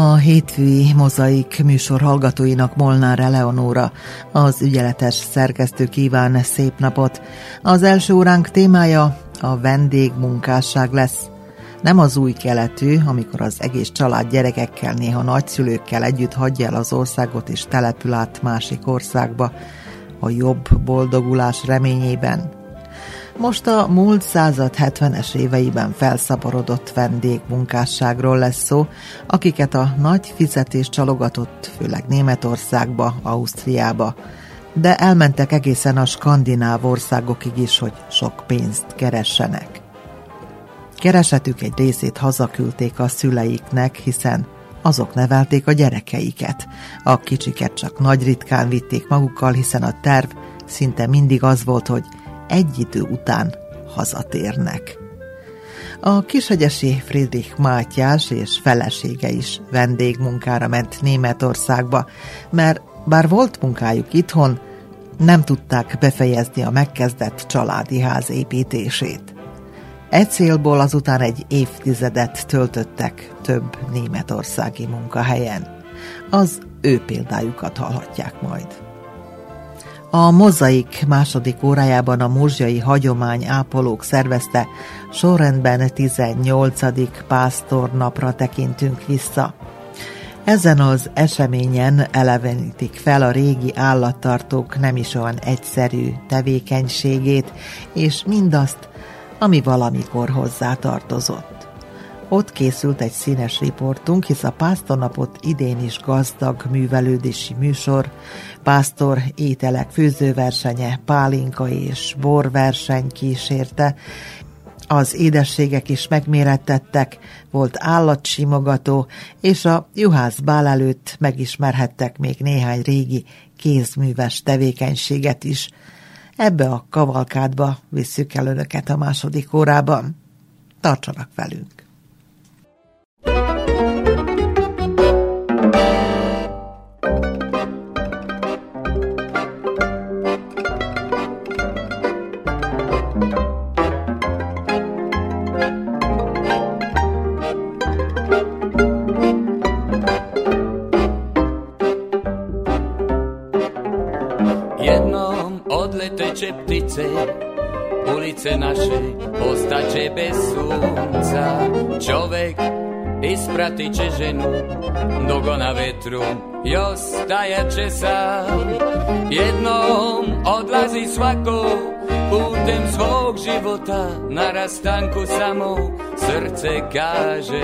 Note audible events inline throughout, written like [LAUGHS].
A hétfői mozaik műsor hallgatóinak Molnár Eleonóra, az ügyeletes szerkesztő kíván szép napot. Az első óránk témája a vendégmunkásság lesz. Nem az új keletű, amikor az egész család gyerekekkel, néha nagyszülőkkel együtt hagyja el az országot és települ át másik országba, a jobb boldogulás reményében. Most a múlt század 70-es éveiben felszaporodott vendégmunkásságról lesz szó, akiket a nagy fizetés csalogatott, főleg Németországba, Ausztriába, de elmentek egészen a skandináv országokig is, hogy sok pénzt keressenek. Keresetük egy részét hazaküldték a szüleiknek, hiszen azok nevelték a gyerekeiket. A kicsiket csak nagy ritkán vitték magukkal, hiszen a terv szinte mindig az volt, hogy egy idő után hazatérnek. A kisegyesi Friedrich Mátyás és felesége is vendégmunkára ment Németországba, mert bár volt munkájuk itthon, nem tudták befejezni a megkezdett családi ház építését. Egy célból azután egy évtizedet töltöttek több németországi munkahelyen. Az ő példájukat hallhatják majd. A mozaik második órájában a muzsjai hagyomány ápolók szervezte, sorrendben 18. pásztornapra tekintünk vissza. Ezen az eseményen elevenítik fel a régi állattartók nem is olyan egyszerű tevékenységét, és mindazt, ami valamikor hozzá tartozott. Ott készült egy színes riportunk, hisz a pásztornapot idén is gazdag művelődési műsor, pásztor ételek főzőversenye, pálinka és borverseny kísérte, az édességek is megmérettettek, volt állatsimogató, és a juhász bál előtt megismerhettek még néhány régi kézműves tevékenységet is. Ebbe a kavalkádba visszük el önöket a második órában. Tartsanak velünk! Ulice naše postače bez sunca. Čovek ispratit ženu, dogona vetru i ostajaće sam. Jednom odlazi svako putem svog života, na rastanku samo srce kaže,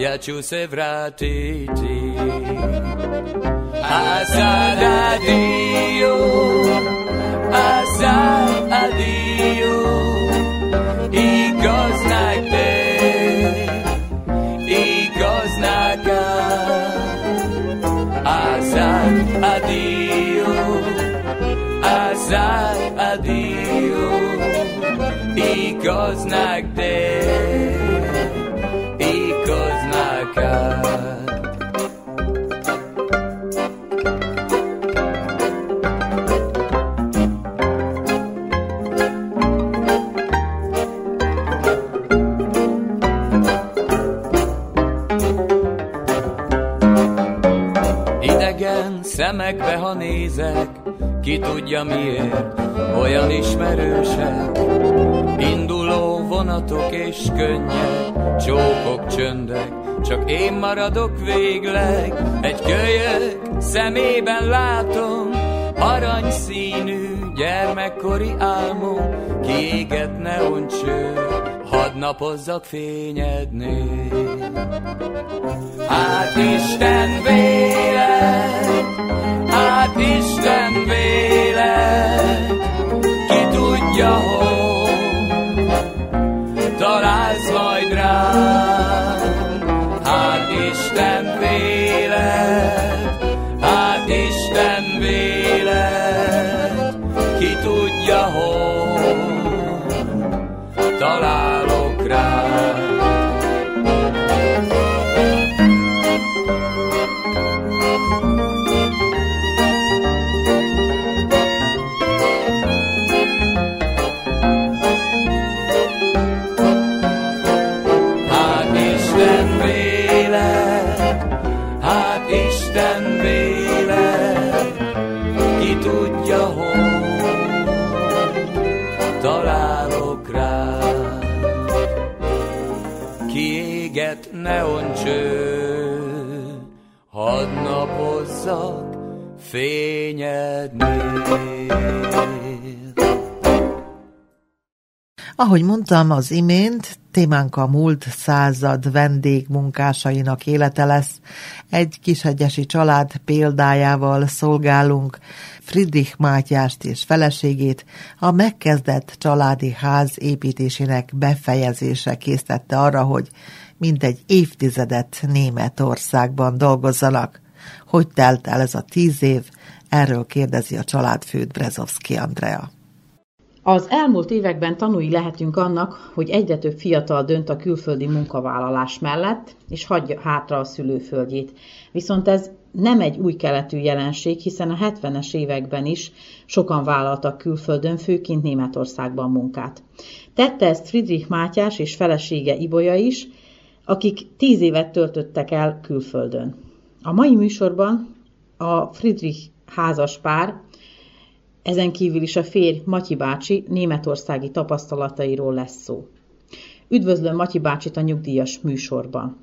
ja ću se vratiti. A sada dio Azar adio I I ko zna I ko zna szemekbe, ha nézek, ki tudja miért, olyan ismerősek. Vonatok és könnyek, csókok, csöndek, csak én maradok végleg, egy kölyök szemében látom, aranyszínű gyermekkori álmom, kiégett neoncső, hadd napozzak fényednél. Hát Isten vélet, hát Isten vélet, ki tudja hol, rá. Hát Isten vélet, hát Isten vélet, ki tudja hol találok Ahogy mondtam az imént, témánk a múlt század vendégmunkásainak élete lesz. Egy kisegyesi család példájával szolgálunk Friedrich Mátyást és feleségét a megkezdett családi ház építésének befejezése késztette arra, hogy mintegy évtizedet Németországban dolgozzanak. Hogy telt el ez a tíz év? Erről kérdezi a családfőt Brezovski Andrea. Az elmúlt években tanúi lehetünk annak, hogy egyre több fiatal dönt a külföldi munkavállalás mellett, és hagyja hátra a szülőföldjét. Viszont ez nem egy új keletű jelenség, hiszen a 70-es években is sokan vállaltak külföldön, főként Németországban munkát. Tette ezt Friedrich Mátyás és felesége Ibolya is, akik tíz évet töltöttek el külföldön. A mai műsorban a Friedrich házas pár, ezen kívül is a férj Matyi bácsi németországi tapasztalatairól lesz szó. Üdvözlöm Matyi bácsit a nyugdíjas műsorban.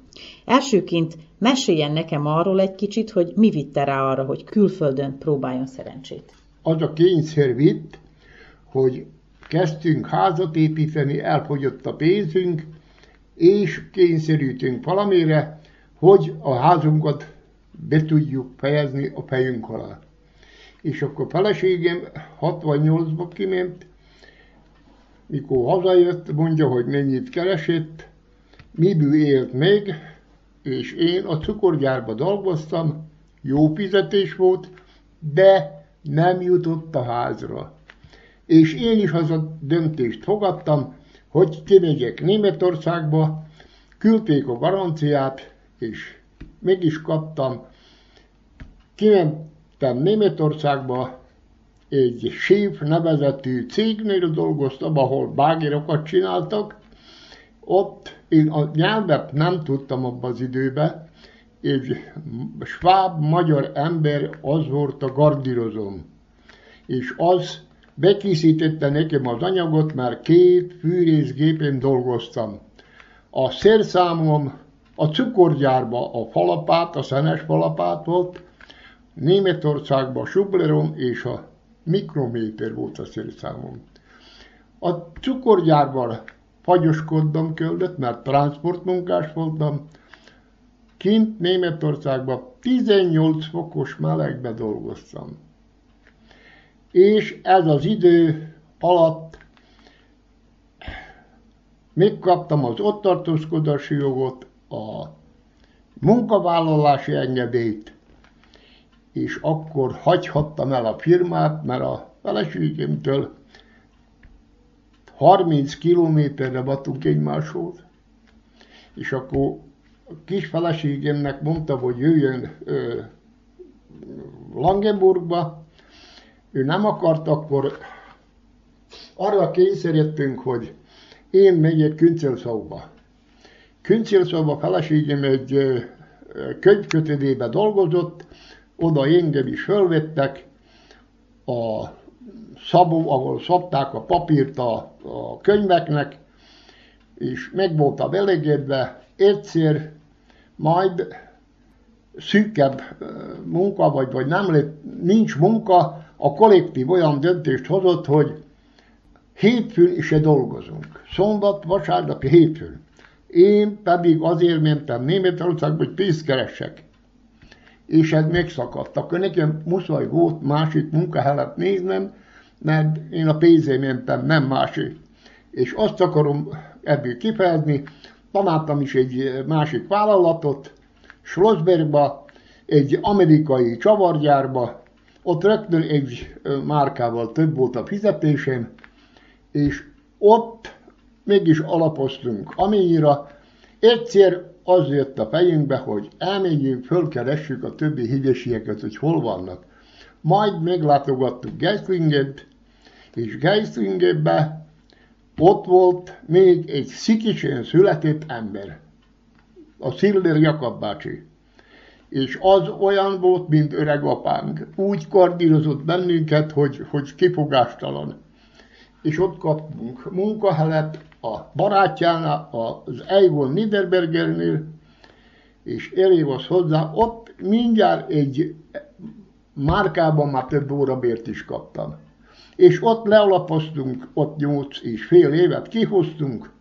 Elsőként meséljen nekem arról egy kicsit, hogy mi vitte rá arra, hogy külföldön próbáljon szerencsét. Az a kényszer vitt, hogy kezdtünk házat építeni, elfogyott a pénzünk, és kényszerítünk valamire, hogy a házunkat be tudjuk fejezni a fejünk alá. És akkor feleségem 68-ba kiment, mikor hazajött, mondja, hogy mennyit keresett, miből élt még, és én a cukorgyárba dolgoztam, jó fizetés volt, de nem jutott a házra. És én is az a döntést fogadtam, hogy kimegyek Németországba, küldték a garanciát, és meg is kaptam. Kimentem Németországba, egy Sév nevezetű cégnél dolgoztam, ahol bágerokat csináltak. Ott én a nyelvet nem tudtam abban az időben, egy sváb magyar ember az volt a gardírozom. És az Bekészítette nekem az anyagot, már két fűrészgépen dolgoztam. A szerszámom a cukorgyárba a falapát, a szenes falapát volt, Németországban a sublerom és a mikrométer volt a szerszámom. A cukorgyárban fagyoskodnom kellett, mert transportmunkás voltam. Kint Németországban 18 fokos melegbe dolgoztam és ez az idő alatt megkaptam az ott tartózkodási jogot, a munkavállalási engedélyt, és akkor hagyhattam el a firmát, mert a feleségemtől 30 kilométerre vagyunk egymáshoz, és akkor a kis feleségemnek mondta, hogy jöjjön ö, Langenburgba, ő nem akart, akkor arra kényszerítettünk, hogy én megyek Küncélszóba. Küncélszóba feleségem egy könyvkötődébe dolgozott, oda engem is fölvettek, a szabó, ahol szabták a papírt a, a könyveknek, és meg voltam elégedve, egyszer majd szűkebb munka, vagy, vagy nem lett, nincs munka, a kollektív olyan döntést hozott, hogy hétfőn is dolgozunk. Szombat, vasárnap, hétfőn. Én pedig azért mentem Németországba, hogy pénzt keresek. És ez. Akkor nekem muszáj volt másik munkahelyet néznem, mert én a pénzé mentem, nem másik. És azt akarom ebből kifejezni, találtam is egy másik vállalatot, Schlossbergba, egy amerikai csavargyárba, ott rögtön egy márkával több volt a fizetésem, és ott mégis alapoztunk amennyire. Egyszer az jött a fejünkbe, hogy elmegyünk, fölkeressük a többi hívesieket, hogy hol vannak. Majd meglátogattuk Geislinget, és Geislingetbe ott volt még egy szikisen született ember, a Szilder Jakab bácsi. És az olyan volt, mint öreg apánk. Úgy kardírozott bennünket, hogy, hogy kifogástalan. És ott kaptunk munkahelyet a barátjánál, az Eivon Niederbergernél, és elég hozzá, ott mindjárt egy márkában már több órabért is kaptam. És ott lealapoztunk, ott nyolc és fél évet kihoztunk,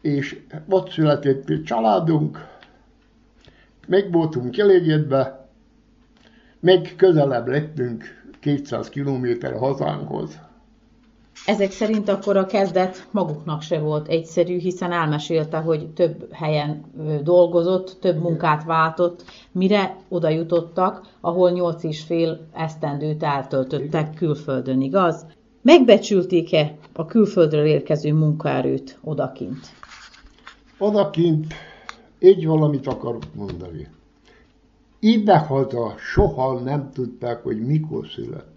és ott született egy családunk, meg voltunk elégedve, meg közelebb lettünk 200 kilométer hazánkhoz. Ezek szerint akkor a kezdet maguknak se volt egyszerű, hiszen elmesélte, hogy több helyen dolgozott, több munkát váltott, mire oda jutottak, ahol nyolc és fél esztendőt eltöltöttek külföldön, igaz? Megbecsülték-e a külföldről érkező munkaerőt odakint? Odakint egy valamit akarok mondani. Idehaza soha nem tudták, hogy mikor születtem.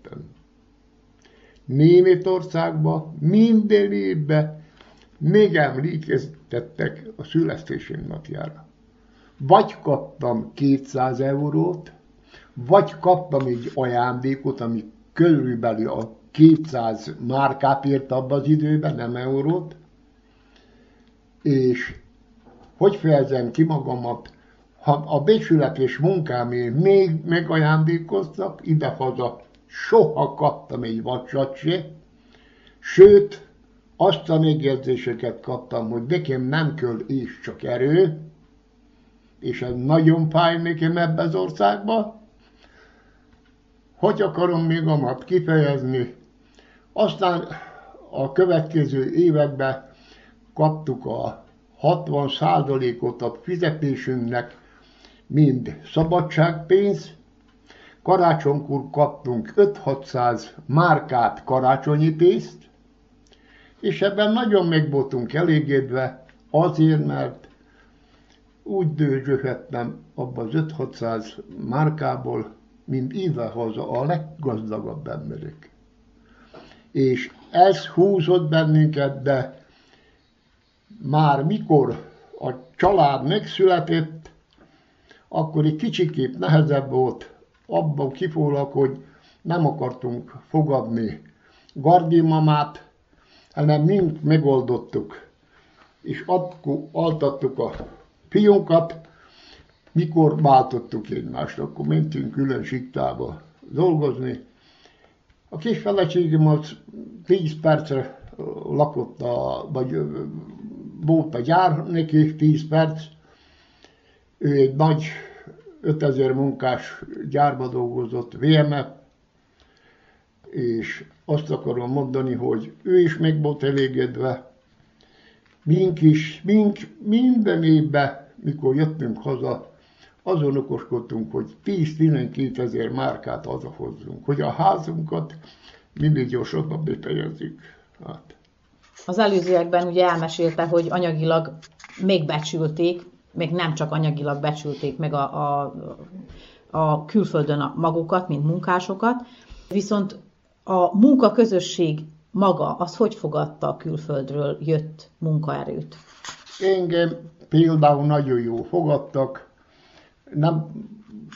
Németországba minden évben még emlékeztettek a születésem napjára. Vagy kaptam 200 eurót, vagy kaptam egy ajándékot, ami körülbelül a 200 márkát ért abban az időben, nem eurót, és hogy fejezem ki magamat, ha a becsület és munkámért még megajándékoztak idehaza soha kaptam egy vacsat se, sőt, azt a megjegyzéseket kaptam, hogy nekem nem kell és csak erő, és ez nagyon fáj nekem ebbe az országba. Hogy akarom még amat kifejezni? Aztán a következő években kaptuk a 60 százalékot a fizetésünknek, mind szabadságpénz, Karácsonykor kaptunk 5-600 márkát karácsonyi pénzt, és ebben nagyon meg voltunk elégedve, azért, mert úgy dőzsöhettem abba az 5-600 márkából, mint íve haza a leggazdagabb emberek. És ez húzott bennünket, de már mikor a család megszületett, akkor egy kicsikét nehezebb volt abban kifolyólag, hogy nem akartunk fogadni Gardi mamát, hanem mind megoldottuk. És akkor altattuk a fiunkat, mikor váltottuk egymást, akkor mentünk külön siktába dolgozni. A kis feleségem az 10 percre lakott, a, vagy volt a gyár neki 10 perc. Ő egy nagy 5000 munkás gyárba dolgozott VMF, és azt akarom mondani, hogy ő is meg volt elégedve, mink is, mink minden évben, mikor jöttünk haza, azon okoskodtunk, hogy 10-12 ezer márkát hazahozzunk, hogy a házunkat mindig gyorsabban befejezzük. Hát. Az előzőekben ugye elmesélte, hogy anyagilag még becsülték, még nem csak anyagilag becsülték meg a, a, a külföldön a magukat, mint munkásokat, viszont a munkaközösség maga, az hogy fogadta a külföldről jött munkaerőt? Engem például nagyon jó fogadtak, nem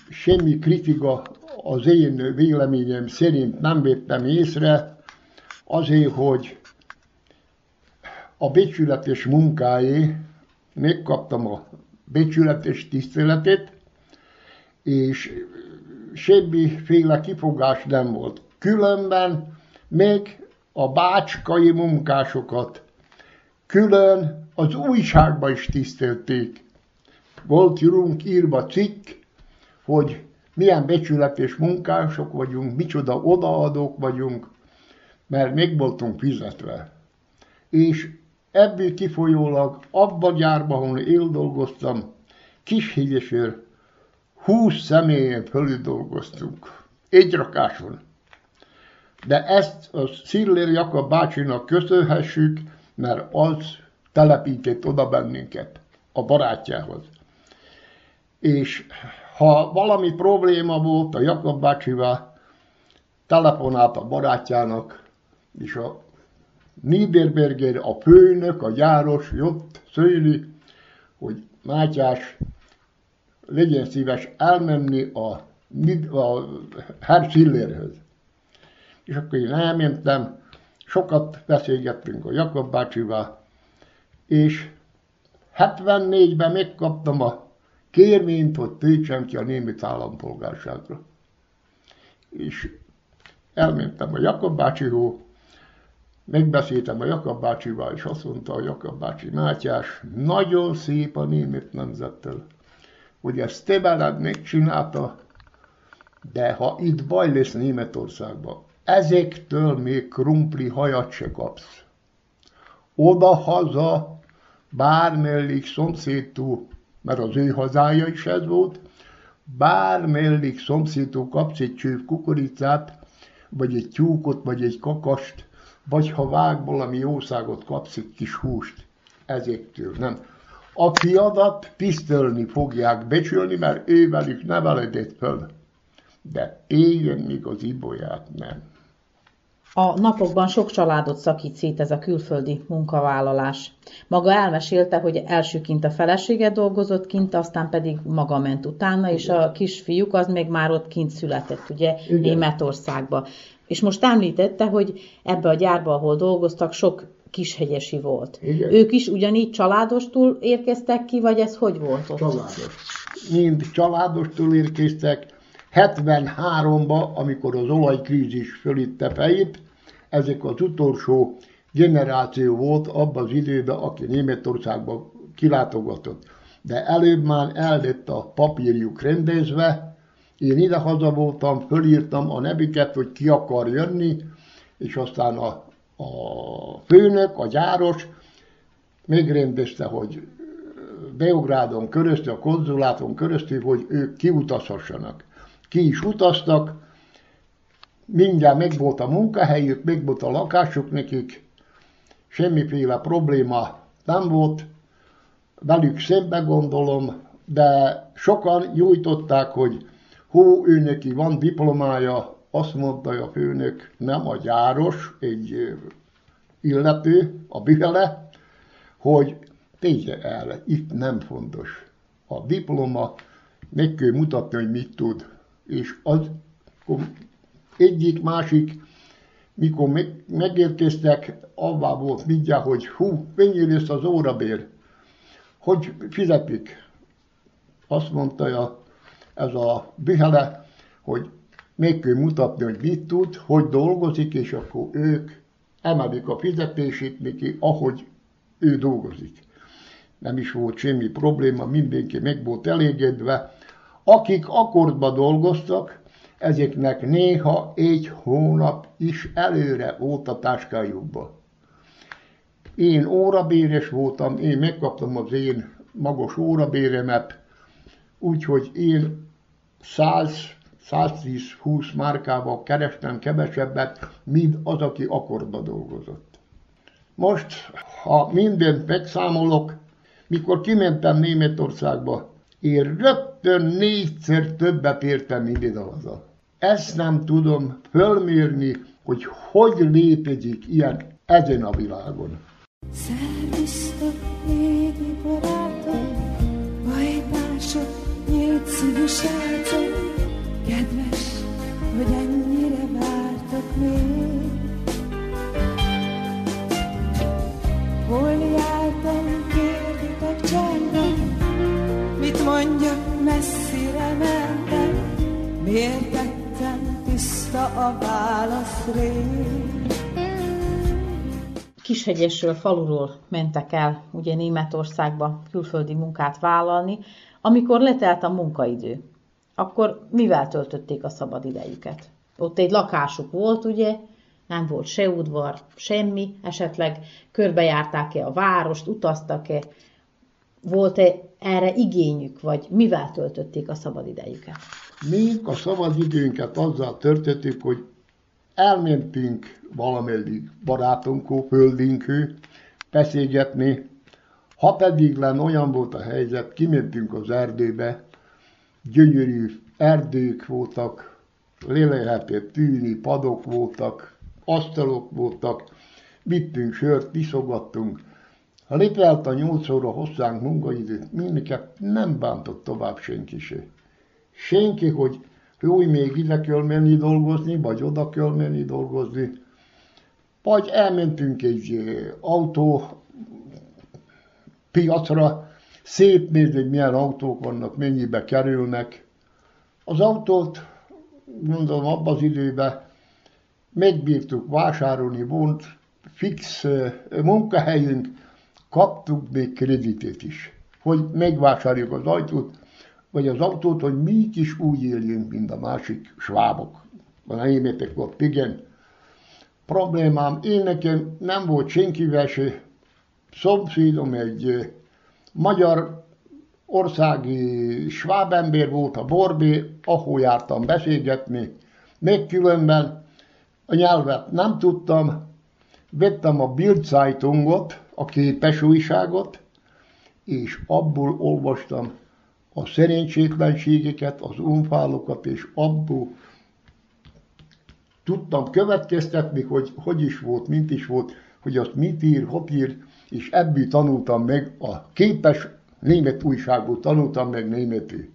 semmi kritika az én véleményem szerint nem vettem észre, azért, hogy a becsületes munkáé megkaptam a becsületes tiszteletét, és semmiféle kifogás nem volt. Különben még a bácskai munkásokat külön az újságban is tisztelték. Volt jurunk írva cikk, hogy milyen becsületes munkások vagyunk, micsoda odaadók vagyunk, mert még voltunk fizetve. És ebből kifolyólag abban a gyárban, ahol én dolgoztam, Kishegyesről 20 személyen fölül dolgoztunk. Egy rakáson. De ezt a Szillér Jakab bácsinak köszönhessük, mert az telepített oda bennünket a barátjához. És ha valami probléma volt a Jakab bácsival, telefonált a barátjának, és a Niederberger, a főnök, a gyáros jött szőli, hogy Mátyás legyen szíves elmenni a, a Herr. És akkor én elmentem, sokat beszélgettünk a Jakab bácsival, és 74-ben megkaptam a kérvényt, hogy töltsem ki a német állampolgárságra. És elmentem a Jakab bácsihoz, megbeszéltem a Jakab bácsival, és azt mondta a Jakab bácsi Mátyás, nagyon szép a német nemzettel, hogy ezt te veled megcsinálta, de ha itt baj lesz Németországban, ezektől még krumpli hajat se kapsz. Oda-haza bármellik szomszédú, mert az ő hazája is ez volt, bármellik szomszédú kapsz egy csőv kukoricát, vagy egy tyúkot, vagy egy kakast, vagy ha vág valami jószágot, kapsz egy kis húst ezektől, nem. A fiadat tisztelni fogják, becsülni, mert ő velük neveledett föl. De éljen még az ibolyát nem. A napokban sok családot szakít szét ez a külföldi munkavállalás. Maga elmesélte, hogy elsőként a felesége dolgozott kint, aztán pedig maga ment utána, és a kisfiúk az még már ott kint született, ugye, Igen. Németországba. És most említette, hogy ebbe a gyárba, ahol dolgoztak, sok kishegyesi volt. Igen. Ők is ugyanígy családostól érkeztek ki, vagy ez hogy volt ott? Családos. Mind családostól érkeztek. 73-ban, amikor az olajkrízis fölitte fejét, ezek az utolsó generáció volt abban az időben, aki Németországba kilátogatott. De előbb már el lett a papírjuk rendezve, én ide-haza voltam, fölírtam a nevüket, hogy ki akar jönni, és aztán a, a főnök, a gyáros megrendezte, hogy Beográdon köröztül, a konzuláton köröztül, hogy ők kiutazhassanak. Ki is utaztak, mindjárt meg volt a munkahelyük, meg volt a lakásuk nekik, semmiféle probléma nem volt, velük szembe gondolom, de sokan nyújtották, hogy hú, ő neki van diplomája, azt mondta a főnök, nem a gyáros, egy illető, a bihele, hogy tegye el, itt nem fontos. A diploma, meg kell mutatni, hogy mit tud. És az egyik, másik, mikor meg, megérkeztek, avvá volt mindjárt, hogy hú, mennyi lesz az órabér, hogy fizetik. Azt mondta a ez a bihele, hogy még kell mutatni, hogy mit tud, hogy dolgozik, és akkor ők emelik a fizetését neki, ahogy ő dolgozik. Nem is volt semmi probléma, mindenki meg volt elégedve. Akik akkordba dolgoztak, ezeknek néha egy hónap is előre volt a táskájukba. Én órabéres voltam, én megkaptam az én magos órabéremet, úgyhogy én 100-110-20 márkával kerestem kevesebbet, mint az, aki akkordba dolgozott. Most, ha mindent megszámolok, mikor kimentem Németországba, én rögtön négyszer többet értem ide haza. Ezt nem tudom fölmérni, hogy hogy létezik ilyen ezen a világon. Barátok, szívű srácok, kedves, hogy ennyire vártak még. Hol jártam, kérditek csendben, mit mondjak, messzire mentem, miért tettem tiszta a válasz rég. Kishegyesről, faluról mentek el ugye Németországba külföldi munkát vállalni, amikor letelt a munkaidő, akkor mivel töltötték a szabad idejüket? Ott egy lakásuk volt, ugye, nem volt se udvar, semmi, esetleg körbejárták-e a várost, utaztak-e, volt-e erre igényük, vagy mivel töltötték a szabadidejüket? Mi a szabadidőnket azzal töltöttük, hogy elmentünk valamelyik barátunkó, földünkhő, beszélgetni, ha pedig len olyan volt a helyzet, kimentünk az erdőbe, gyönyörű erdők voltak, le lehetett tűni, padok voltak, asztalok voltak, vittünk sört, iszogattunk. Ha létrelt a nyolc óra hosszánk munkaidőt, mindiket nem bántott tovább senki se. Senki, hogy jó, még ide kell menni dolgozni, vagy oda kell menni dolgozni. Vagy elmentünk egy autó piacra, szép nézni, hogy milyen autók vannak, mennyibe kerülnek. Az autót, mondom, abban az időben megbírtuk vásárolni, volt fix munkahelyünk, kaptuk még kreditet is, hogy megvásároljuk az autót, vagy az autót, hogy mi is úgy éljünk, mint a másik svábok. A németek volt, igen. Problémám, én nekem nem volt senkivel se szomszédom egy magyar országi svábember volt a Borbé, ahol jártam beszélgetni, még különben a nyelvet nem tudtam, vettem a Bild Zeitungot, a képes újságot, és abból olvastam a szerencsétlenségeket, az unfálokat, és abból tudtam következtetni, hogy hogy is volt, mint is volt, hogy azt mit ír, hogy ír, és ebből tanultam meg, a képes német újságból tanultam meg németül.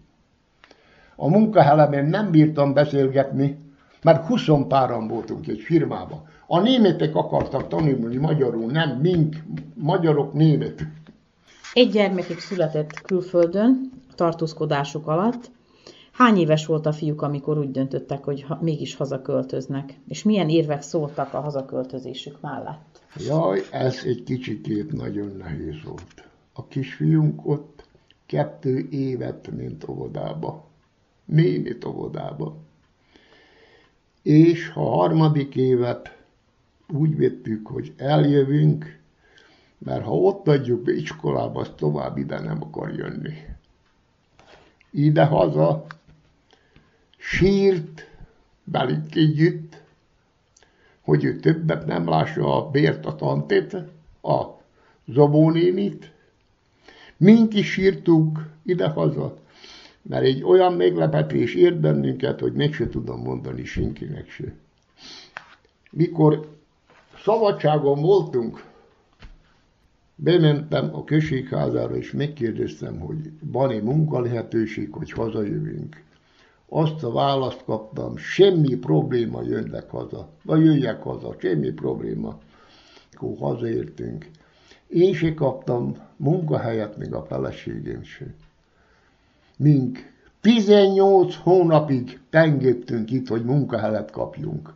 A munkahelemen nem bírtam beszélgetni, mert 20 páran voltunk egy firmában. A németek akartak tanulni magyarul, nem mink, magyarok németül. Egy gyermekük született külföldön, tartózkodásuk alatt. Hány éves volt a fiúk, amikor úgy döntöttek, hogy ha, mégis hazaköltöznek? És milyen érvek szóltak a hazaköltözésük mellett? Jaj, ez egy kicsikét nagyon nehéz volt. A kisfiunk ott kettő évet ment óvodába, német óvodába. És ha harmadik évet úgy vettük, hogy eljövünk, mert ha ott adjuk be iskolába, az tovább ide nem akar jönni. Ide-haza sírt velük együtt, hogy ő többet nem lássa a bért, a tantét, a zobónénit. Mink is sírtuk ide-haza, mert egy olyan meglepetés ért bennünket, hogy meg se tudom mondani senkinek se. Mikor szabadságon voltunk, bementem a községházára, és megkérdeztem, hogy van-e munkalehetőség, hogy hazajövünk. Azt a választ kaptam, semmi probléma jönnek haza, vagy jöjjek haza, semmi probléma. Akkor hazaértünk. Én se kaptam munkahelyet, még a feleségem se. Mink 18 hónapig tengedtünk itt, hogy munkahelyet kapjunk.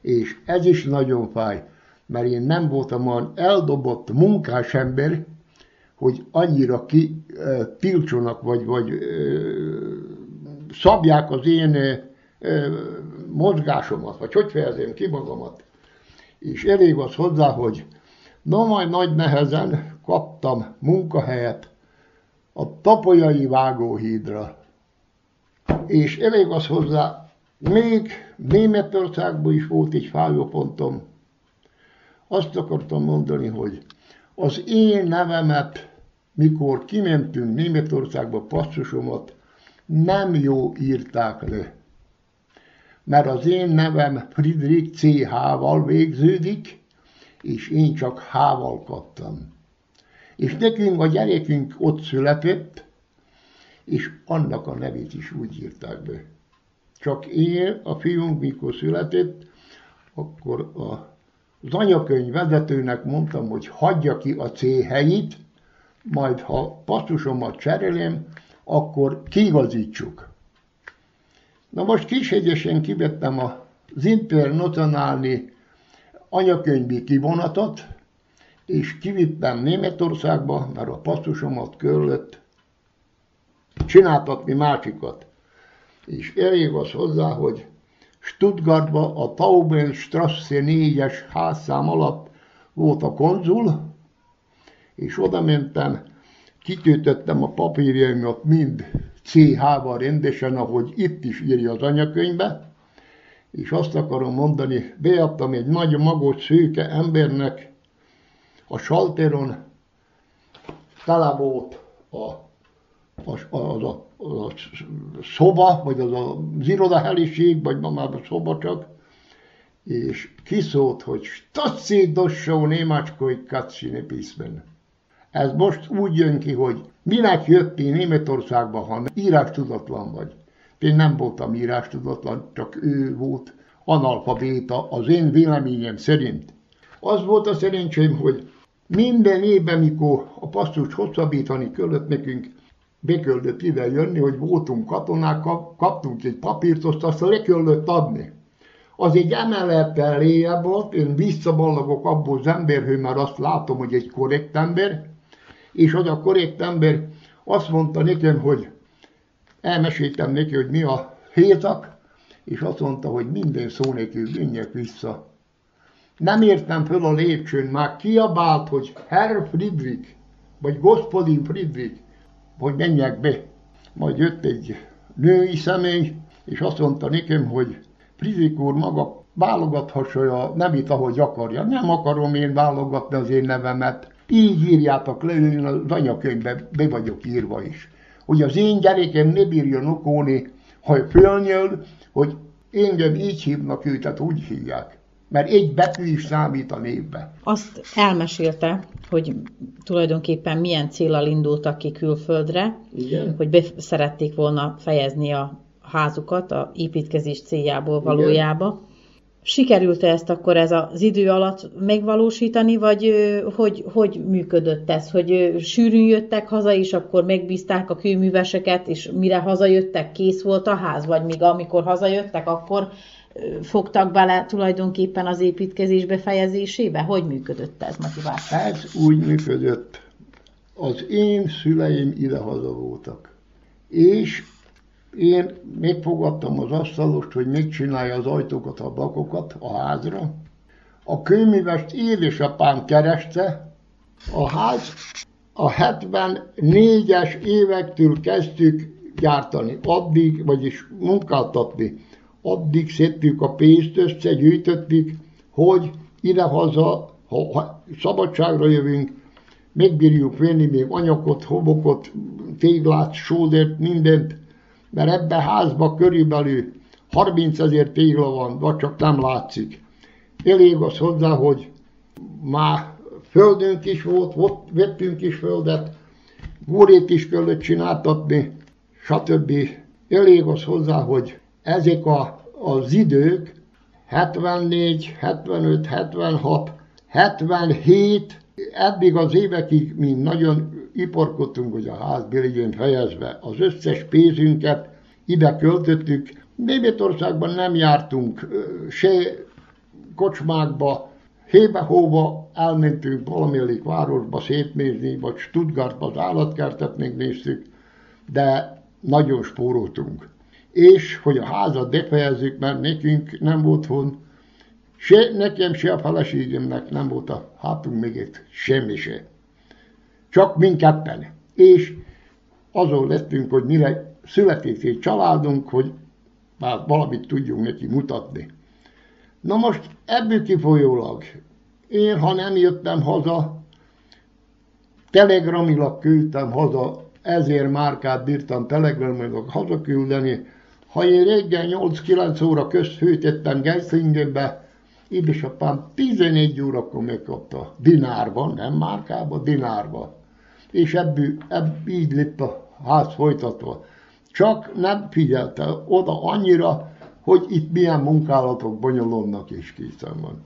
És ez is nagyon fáj, mert én nem voltam olyan eldobott munkás ember, hogy annyira ki tiltsonak, vagy, vagy szabják az én mozgásomat, vagy hogy fejezem ki magamat. És elég az hozzá, hogy na majd nagy nehezen kaptam munkahelyet a Tapolyai Vágóhídra. És elég az hozzá, még Németországban is volt egy fájópontom. Azt akartam mondani, hogy az én nevemet, mikor kimentünk Németországba passzusomat, nem jó írták le. Mert az én nevem Friedrich CH-val végződik, és én csak H-val kaptam. És nekünk a gyerekünk ott született, és annak a nevét is úgy írták be. Csak én, a fiunk, mikor született, akkor a, az anyakönyv vezetőnek mondtam, hogy hagyja ki a C helyét, majd ha passzusomat cserélem, akkor kiigazítsuk. Na most kishegyesen kivettem az internacionálni anyakönyvi kivonatot, és kivittem Németországba, mert a passzusomat körülött csináltatni másikat. És elég az hozzá, hogy Stuttgartba a Taubenstrasse 4-es házszám alatt volt a konzul, és oda mentem, kitöltöttem a papírjaimat mind CH-val rendesen, ahogy itt is írja az anyakönyvbe, és azt akarom mondani, beadtam egy nagy magot szőke embernek, a salteron tele volt a, az, a, az a szoba, vagy az a, az irodaheliség, vagy ma már a szoba csak, és kiszólt, hogy stací dossó némácskoj kacsi pismen. Ez most úgy jön ki, hogy minek jöttél Németországba, ha írástudatlan vagy. Én nem voltam írástudatlan, csak ő volt analfabéta az én véleményem szerint. Az volt a szerencsém, hogy minden évben, mikor a passzust hosszabbítani kellett nekünk, beküldött ide jönni, hogy voltunk katonák, kaptunk egy papírt, azt le kellett adni. Az egy emelettel léjebb volt, én visszaballagok abból az emberhő, mert azt látom, hogy egy korrekt ember, és az a korrekt ember azt mondta nekem, hogy elmeséltem neki, hogy mi a hézak, és azt mondta, hogy minden szó nélkül menjek vissza. Nem értem föl a lépcsőn, már kiabált, hogy Herr Friedrich, vagy Gospodin Friedrich, hogy menjek be. Majd jött egy női személy, és azt mondta nekem, hogy Friedrich úr maga válogathassa a nevét, ahogy akarja. Nem akarom én válogatni az én nevemet. Így írjátok le, én az anyakönyvbe be vagyok írva is. Hogy az én gyerekem ne bírjon okolni, ha fölnyöl, hogy engem így hívnak őt, úgy hívják. Mert egy betű is számít a névbe. Azt elmesélte, hogy tulajdonképpen milyen célral indultak ki külföldre, Igen. hogy be szerették volna fejezni a házukat a építkezés céljából valójába. Sikerült-e ezt akkor ez az idő alatt megvalósítani, vagy hogy, hogy működött ez? Hogy sűrűn jöttek haza, és akkor megbízták a kőműveseket, és mire hazajöttek, kész volt a ház? Vagy míg amikor hazajöttek, akkor fogtak bele tulajdonképpen az építkezés befejezésébe? Hogy működött ez, motiváció? Ez úgy működött. Az én szüleim idehaza voltak. És én megfogadtam az asztalost, hogy megcsinálja az ajtókat, a bakokat a házra. A kőművest édesapám kereste, a ház a 74-es évektől kezdtük gyártani, addig, vagyis munkáltatni. Addig szedtük a pénzt, összegyűjtöttük, hogy idehaza, ha, ha szabadságra jövünk, megbírjuk venni még anyagot, hobokot, téglát, sódert, mindent, mert ebben házba körülbelül 30 ezer tégla van, vagy csak nem látszik. Elég az hozzá, hogy már földünk is volt, ott vettünk is földet, górét is kellett csináltatni, stb. Elég az hozzá, hogy ezek a, az idők 74, 75, 76, 77, eddig az évekig mi nagyon iparkodtunk, hogy a ház legyen fejezve. Az összes pénzünket ide költöttük. Németországban nem jártunk se kocsmákba, hébe-hóba elmentünk valamelyik városba szétnézni, vagy Stuttgartba az állatkertet megnéztük, de nagyon spóroltunk. És hogy a házat befejezzük, mert nekünk nem volt hon, se nekem, se a feleségemnek nem volt a hátunk még egy semmi se. Csak mindketten. És azon lettünk, hogy mire születik egy családunk, hogy már valamit tudjunk neki mutatni. Na most ebből kifolyólag, én ha nem jöttem haza, telegramilag küldtem haza, ezért márkát bírtam telegrammilag hazaküldeni. Ha én reggel 8-9 óra közt hűtettem Genslingenbe, édesapám 11 órakor megkapta. Dinárban, nem márkában, dinárban és ebből, ebből így lett a ház folytatva. Csak nem figyelte oda annyira, hogy itt milyen munkálatok bonyolulnak és készen van.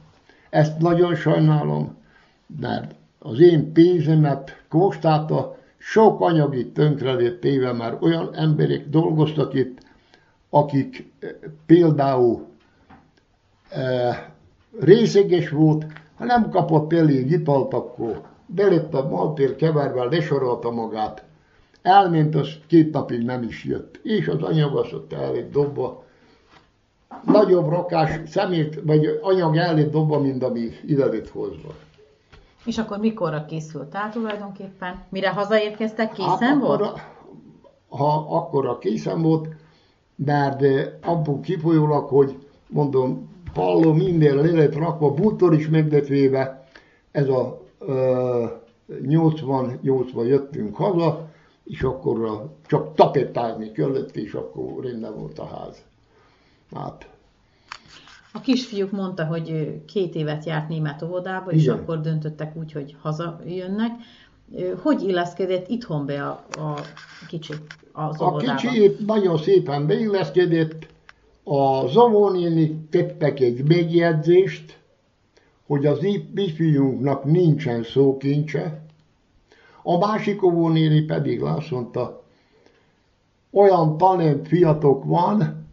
Ezt nagyon sajnálom, mert az én pénzemet kóstálta, sok anyag itt tönkre lett téve, mert olyan emberek dolgoztak itt, akik eh, például e, részeges volt, ha nem kapott elég italt, akkor belépte a maltér kevervel, lesorolta magát. Elment, az két napig nem is jött. És az anyag az ott el egy dobba. Nagyobb rakás szemét, vagy anyag el egy dobba, mint ami ide lett hozva. És akkor mikorra készült el tulajdonképpen? Mire hazaérkeztek, készen Hát volt? akkor, ha akkor a készen volt, mert eh, abból kifolyólag, hogy mondom, palló minden le lett rakva, bútor is meg lett véve, ez a ö, 88-ban jöttünk haza, és akkor a, csak tapettázni kellett, és akkor rendben volt a ház. Hát, A kisfiúk mondta, hogy két évet járt német óvodába, és Igen. akkor döntöttek úgy, hogy hazajönnek. Hogy illeszkedett itthon be a, a kicsi az A óvodába? kicsi nagyon szépen beilleszkedett, a Zavónéni tettek egy megjegyzést, hogy az mi fiúnknak nincsen szókincse, a másik óvónéni pedig azt mondta, olyan talent fiatok van,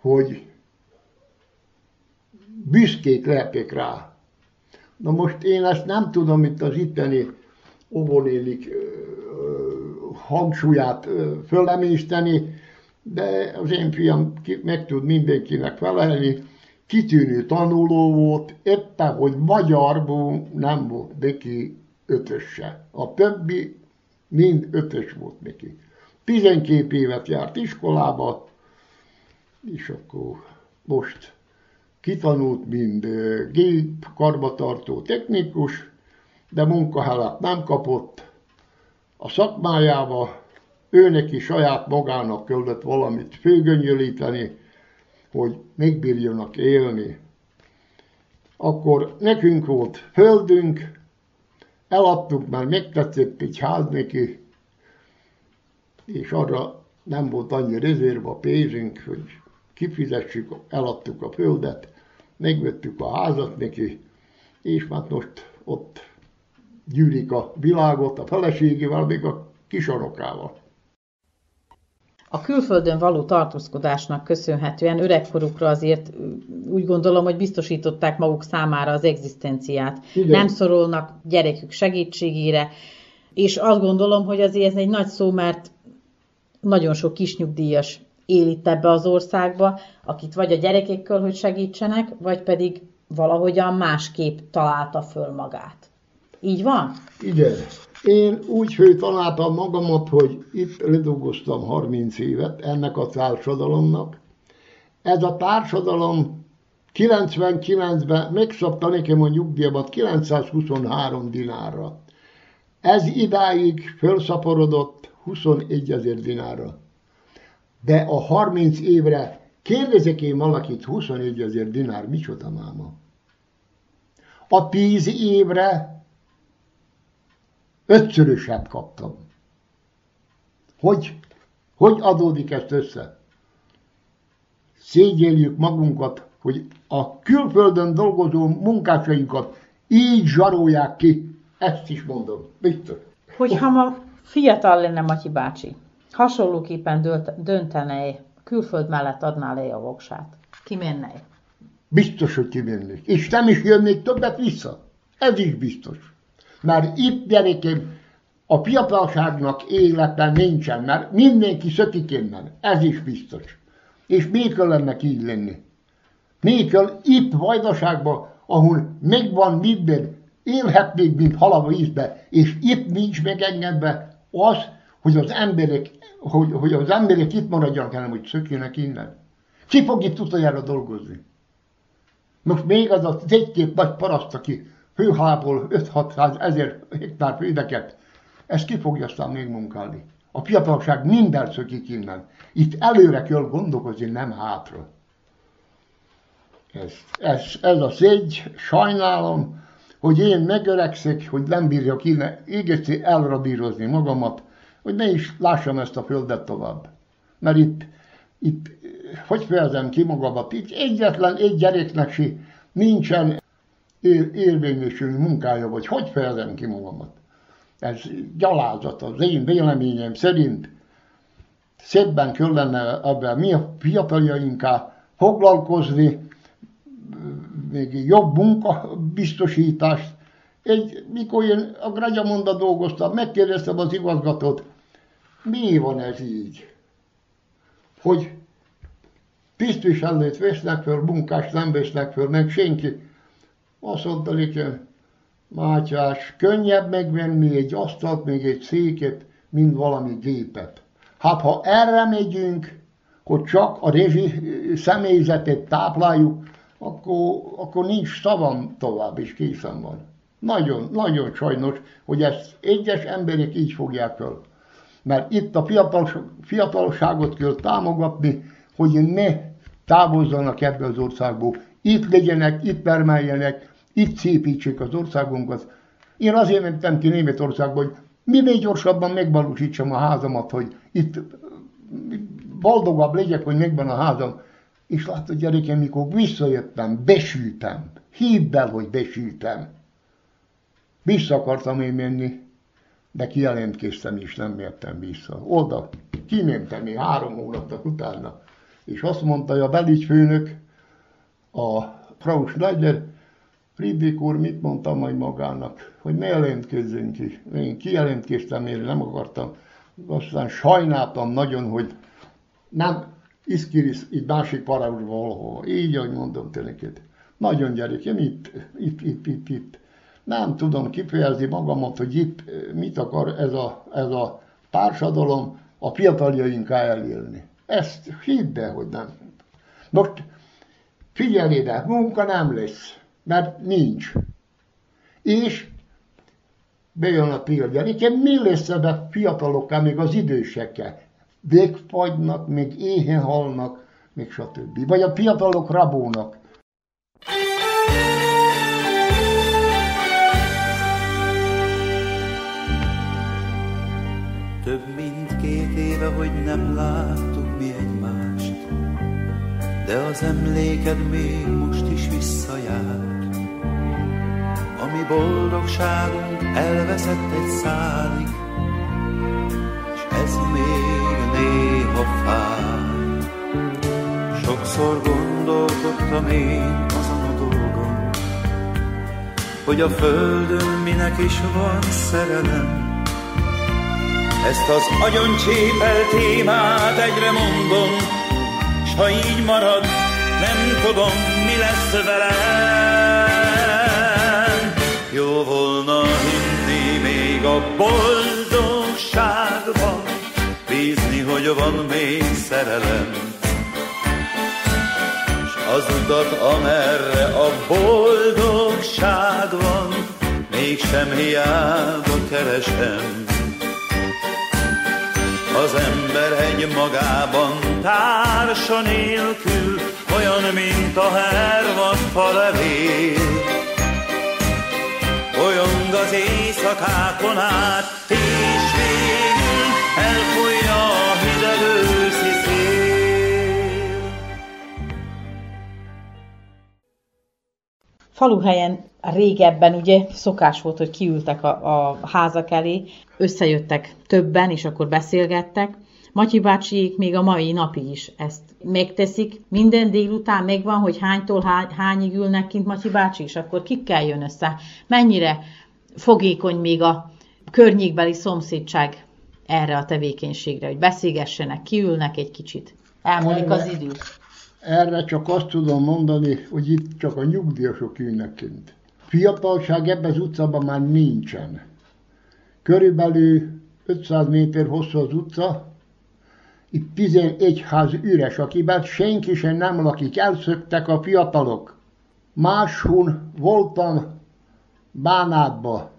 hogy büszkék lehetek rá. Na most én ezt nem tudom itt az itteni ö, hangsúlyát fölemészteni, de az én fiam meg tud mindenkinek felelni. Kitűnő tanuló volt, éppen, hogy magyarból nem volt neki ötösse. A többi mind ötös volt neki. 12 évet járt iskolába, és akkor most kitanult, mint gép karbatartó technikus, de munkahelyet nem kapott a szakmájába, ő neki saját magának kellett valamit főgöngyölíteni, hogy megbírjanak élni. Akkor nekünk volt földünk, eladtuk, mert megtetszett egy ház neki, és arra nem volt annyi rezerv a pénzünk, hogy kifizessük, eladtuk a földet, megvettük a házat neki, és már most ott gyűrik a világot a feleségével, még a kisorokával. A külföldön való tartózkodásnak köszönhetően öregkorukra azért úgy gondolom, hogy biztosították maguk számára az egzisztenciát. Igen. Nem szorulnak gyerekük segítségére, és azt gondolom, hogy azért ez egy nagy szó, mert nagyon sok kisnyugdíjas él itt ebbe az országba, akit vagy a gyerekekkel, hogy segítsenek, vagy pedig valahogyan másképp találta föl magát. Így van? Igen. Én úgy főtaláltam magamat, hogy itt ledolgoztam 30 évet ennek a társadalomnak. Ez a társadalom 99-ben megszabta nekem a nyugdíjamat 923 dinárra. Ez idáig felszaporodott 21 ezer dinárra. De a 30 évre kérdezek én valakit 21 ezer dinár, micsoda máma? A 10 évre ötszöröset kaptam. Hogy, hogy adódik ezt össze? Szégyeljük magunkat, hogy a külföldön dolgozó munkásainkat így zsarolják ki. Ezt is mondom, biztos. Hogyha ma fiatal lenne Matyi bácsi, hasonlóképpen döntene külföld mellett adná le a voksát, ki menne? Biztos, hogy kimennék. És nem is jönnék többet vissza. Ez is biztos. Mert itt gyerekem, a fiatalságnak élete nincsen, mert mindenki szökik innen. Ez is biztos. És még kell ennek így lenni. Még kell itt Vajdaságban, ahol megvan minden, élhetnék, mint hal a vízbe, és itt nincs megengedve az, hogy az emberek, hogy, hogy az emberek itt maradjanak, hanem hogy szökjenek innen. Ki fog itt utoljára dolgozni? Most még az az egy-két nagy paraszt, aki hőhából 5-600 ezer hektár földeket, ezt ki fogja aztán még munkálni. A fiatalság minden szökik innen. Itt előre kell gondolkozni, nem hátra. Ez, ez, ez a szégy, sajnálom, hogy én megöregszek, hogy nem bírjak innen égetszi elradírozni magamat, hogy ne is lássam ezt a földet tovább. Mert itt, itt hogy fejezem ki magamat, itt egyetlen egy gyereknek se nincsen ér, érvényesülő munkája, vagy hogy fejezem ki magamat. Ez gyalázat az én véleményem szerint. Szebben kellene ebben mi a fiataljainká foglalkozni, még jobb munkabiztosítást. Egy, mikor én a Gragyamonda dolgoztam, megkérdeztem az igazgatót, mi van ez így? Hogy tisztviselőt vesznek föl, munkást nem vesznek föl, meg senki. Azt mondta nekem, Mátyás, könnyebb megvenni egy asztalt, még egy széket, mint valami gépet. Hát ha erre megyünk, hogy csak a rezsi személyzetet tápláljuk, akkor, akkor nincs szavam tovább, és készen van. Nagyon, nagyon sajnos, hogy ezt egyes emberek így fogják föl. Mert itt a fiatal, fiatalságot kell támogatni, hogy ne távozzanak ebből az országból. Itt legyenek, itt termeljenek, itt szépítsék az országunkat. Én azért mentem ki Németországba, hogy minél gyorsabban megvalósítsam a házamat, hogy itt boldogabb legyek, hogy megvan a házam. És látod, gyerekem, mikor visszajöttem, besültem. Hidd el, hogy besültem. Vissza akartam én menni, de kijelentkeztem és nem mértem vissza. Oda kimentem én három hónapnak utána, és azt mondta a belügyfőnök, a Frau Schneider, Friedrich úr mit mondtam majd magának, hogy ne jelentkezzünk ki. Én kijelentkeztem, én nem akartam. Aztán sajnáltam nagyon, hogy nem iszkirisz itt másik parázsba valahol. Így, ahogy mondom neked. Nagyon gyerekem, itt, itt, itt, itt, itt. Nem tudom kifejezni magamat, hogy itt mit akar ez a, ez a társadalom a fiataljainká elélni. Ezt hidd el, hogy nem. Most figyelj ide, munka nem lesz mert nincs. És bejön a példa. Nekem mi lesz ebbe fiatalokká, még az idősekkel? Végfagynak, még éhen halnak, még stb. Vagy a fiatalok rabónak. Több mint két éve, hogy nem láttuk mi egymást, de az emléked még most is visszajár ami boldogságunk elveszett egy szálig, és ez még néha fáj. Sokszor gondolkodtam én azon a dolgon, hogy a földön minek is van szerelem. Ezt az agyon csépel témát egyre mondom, s ha így marad, nem tudom, mi lesz velem. Jó volna hinni még a boldogságban, bízni, hogy van még szerelem. És az utat, amerre a boldogság van, mégsem hiába keresem. Az ember egy magában társa nélkül, olyan, mint a hervad falevél bolyong az éjszakákon át, és végül elfújja a hideg őszi szél. Faluhelyen régebben ugye szokás volt, hogy kiültek a, a házak elé, összejöttek többen, és akkor beszélgettek. Matyi bácsiék még a mai napig is ezt megteszik. Minden délután megvan, hogy hánytól hány, hányig ülnek kint Matyi bácsi, és akkor kikkel jön össze. Mennyire fogékony még a környékbeli szomszédság erre a tevékenységre, hogy beszélgessenek, kiülnek egy kicsit. Elmúlik az idő. Erre csak azt tudom mondani, hogy itt csak a nyugdíjasok ülnek kint. Fiatalság ebben az utcában már nincsen. Körülbelül 500 méter hosszú az utca, itt 11 ház üres, akiben senki sem nem lakik, elszöktek a fiatalok. Máshol voltam Bánátba.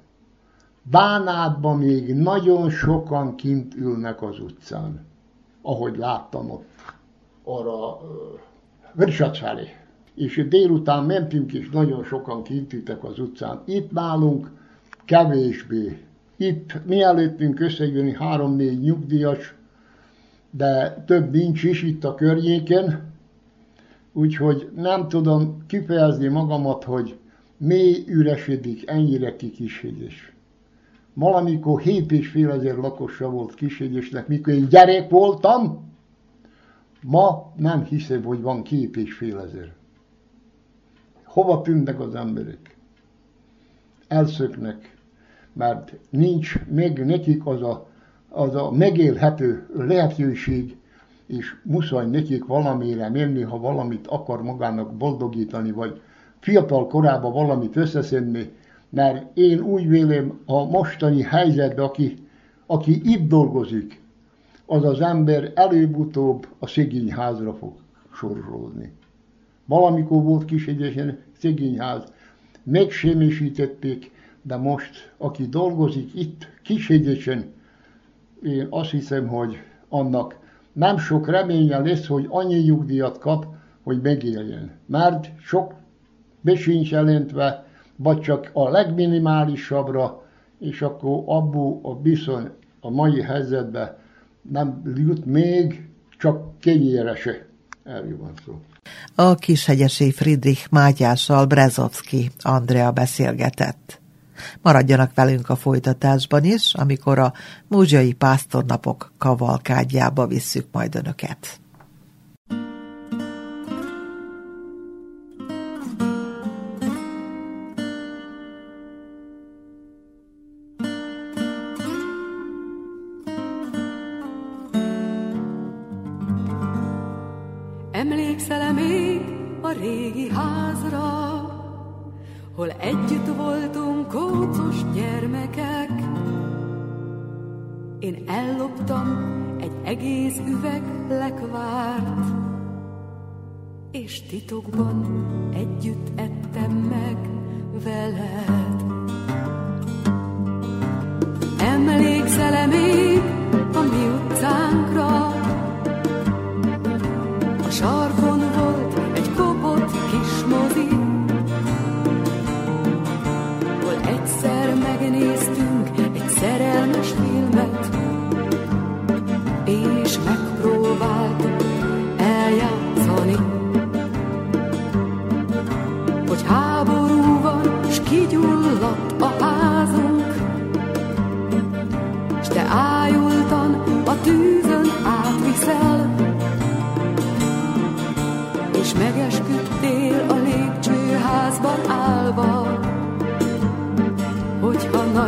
Bánátba még nagyon sokan kint ülnek az utcán, ahogy láttam ott, arra uh, felé. És délután mentünk, és nagyon sokan kint ültek az utcán. Itt nálunk kevésbé. Itt mielőttünk összejönni három-négy nyugdíjas, de több nincs is itt a környéken, úgyhogy nem tudom kifejezni magamat, hogy mély üresedik ennyire ki Kishegyes. Valamikor hét és fél ezer lakosa volt Kishegyesnek, mikor én gyerek voltam, ma nem hiszem, hogy van két és fél ezer. Hova tűnnek az emberek? Elszöknek, mert nincs meg nekik az a az a megélhető lehetőség, és muszáj nekik valamire menni, ha valamit akar magának boldogítani, vagy fiatal korában valamit összeszedni, mert én úgy vélem a mostani helyzetben, aki, aki itt dolgozik, az az ember előbb-utóbb a szegényházra fog sorolni. Valamikor volt Kisegyesen szegényház, megsemmisítették, de most, aki dolgozik itt Kisegyesen, én azt hiszem, hogy annak nem sok reménye lesz, hogy annyi nyugdíjat kap, hogy megéljen. Mert sok be sincs jelentve, vagy csak a legminimálisabbra, és akkor abból a bizony a mai helyzetben nem jut még, csak kenyérese. Erről van szó. A kishegyesi Friedrich Mátyással Brezovski Andrea beszélgetett. Maradjanak velünk a folytatásban is, amikor a múzsiai pásztornapok kavalkádjába visszük majd önöket. Emlékszel-e még a régi házra, hol egy egész üveg lekvárt, és titokban együtt ettem meg veled.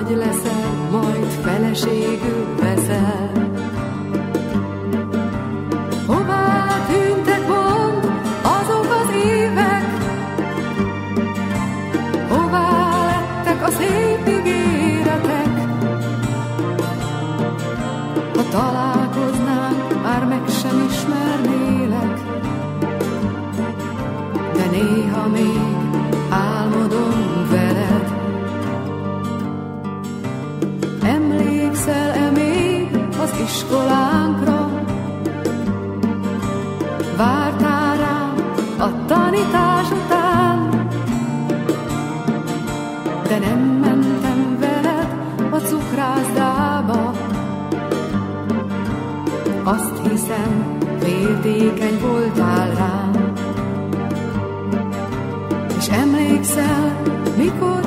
Nagy leszel, majd feleségül iskolánkra? Vártál rám a tanítás után, de nem mentem veled a cukrászdába. Azt hiszem, féltékeny voltál rám. És emlékszel, mikor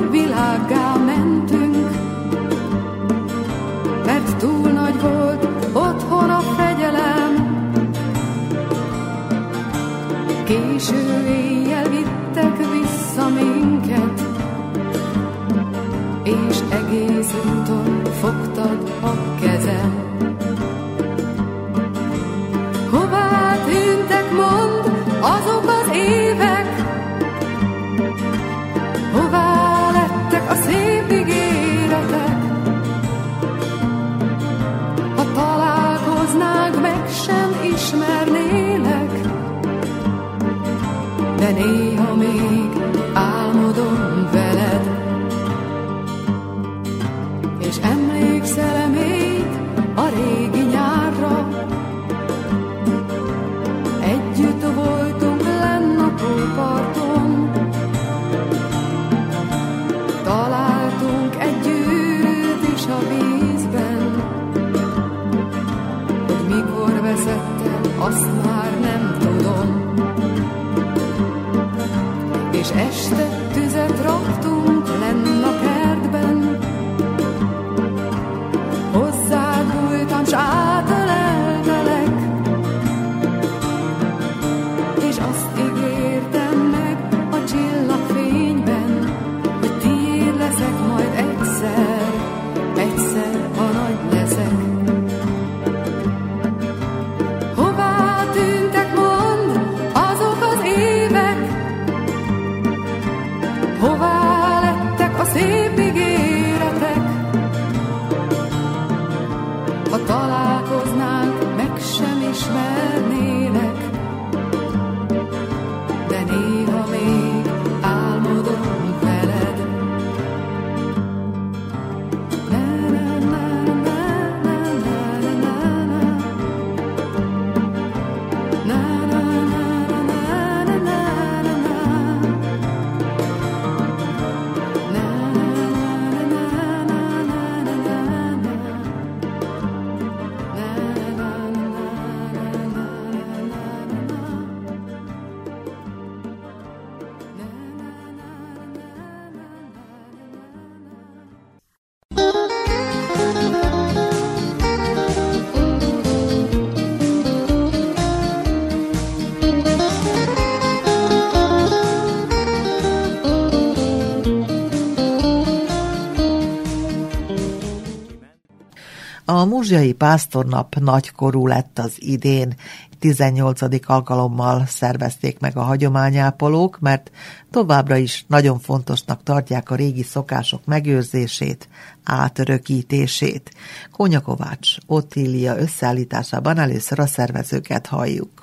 Muzsiai Pásztornap nagykorú lett az idén. 18. alkalommal szervezték meg a hagyományápolók, mert továbbra is nagyon fontosnak tartják a régi szokások megőrzését, átörökítését. Kónya Kovács, Ottilia összeállításában először a szervezőket halljuk.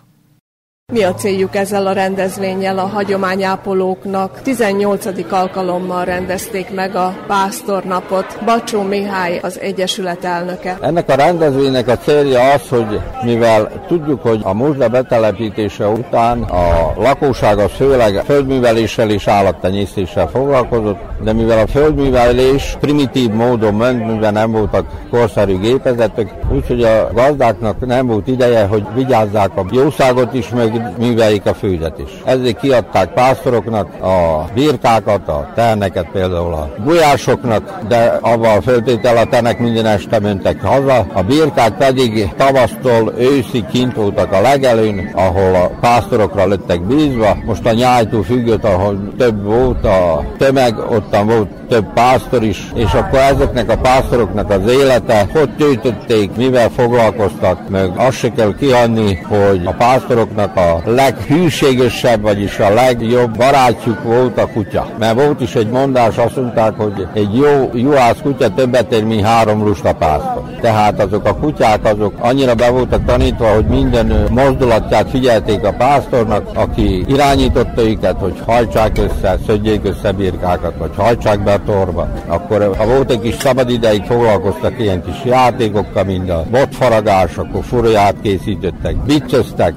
Mi a céljuk ezzel a rendezvényel a hagyományápolóknak? 18. alkalommal rendezték meg a pásztornapot. Bacsó Mihály az Egyesület elnöke. Ennek a rendezvénynek a célja az, hogy mivel tudjuk, hogy a muzda betelepítése után a lakóság az főleg földműveléssel és állattenyésztéssel foglalkozott, de mivel a földművelés primitív módon ment, mivel nem voltak korszerű gépezetek, úgyhogy a gazdáknak nem volt ideje, hogy vigyázzák a jószágot is, meg műveljék a fődet is. Ezért kiadták pásztoroknak a birkákat, a terneket például a gulyásoknak, de avval a föltétel a tenek minden este mentek haza, a birkák pedig tavasztól őszi kint voltak a legelőn, ahol a pásztorokra lettek bízva. Most a nyájtó függött, ahol több volt a tömeg, ottan volt több pásztor is, és akkor ezeknek a pásztoroknak az élete, hogy töltötték, mivel foglalkoztak, meg azt se kell kihanni, hogy a pásztoroknak a leghűségesebb, vagyis a legjobb barátjuk volt a kutya. Mert volt is egy mondás, azt mondták, hogy egy jó juhász kutya többet ér, mint három lusta pásztor. Tehát azok a kutyák, azok annyira be voltak tanítva, hogy minden mozdulatját figyelték a pásztornak, aki irányította őket, hogy hajtsák össze, szedjék össze birkákat, vagy hajtsák be a torba. Akkor ha volt egy kis szabad foglalkoztak ilyen kis játékokkal, mint a botfaragás, akkor furuját készítettek, biccöztek,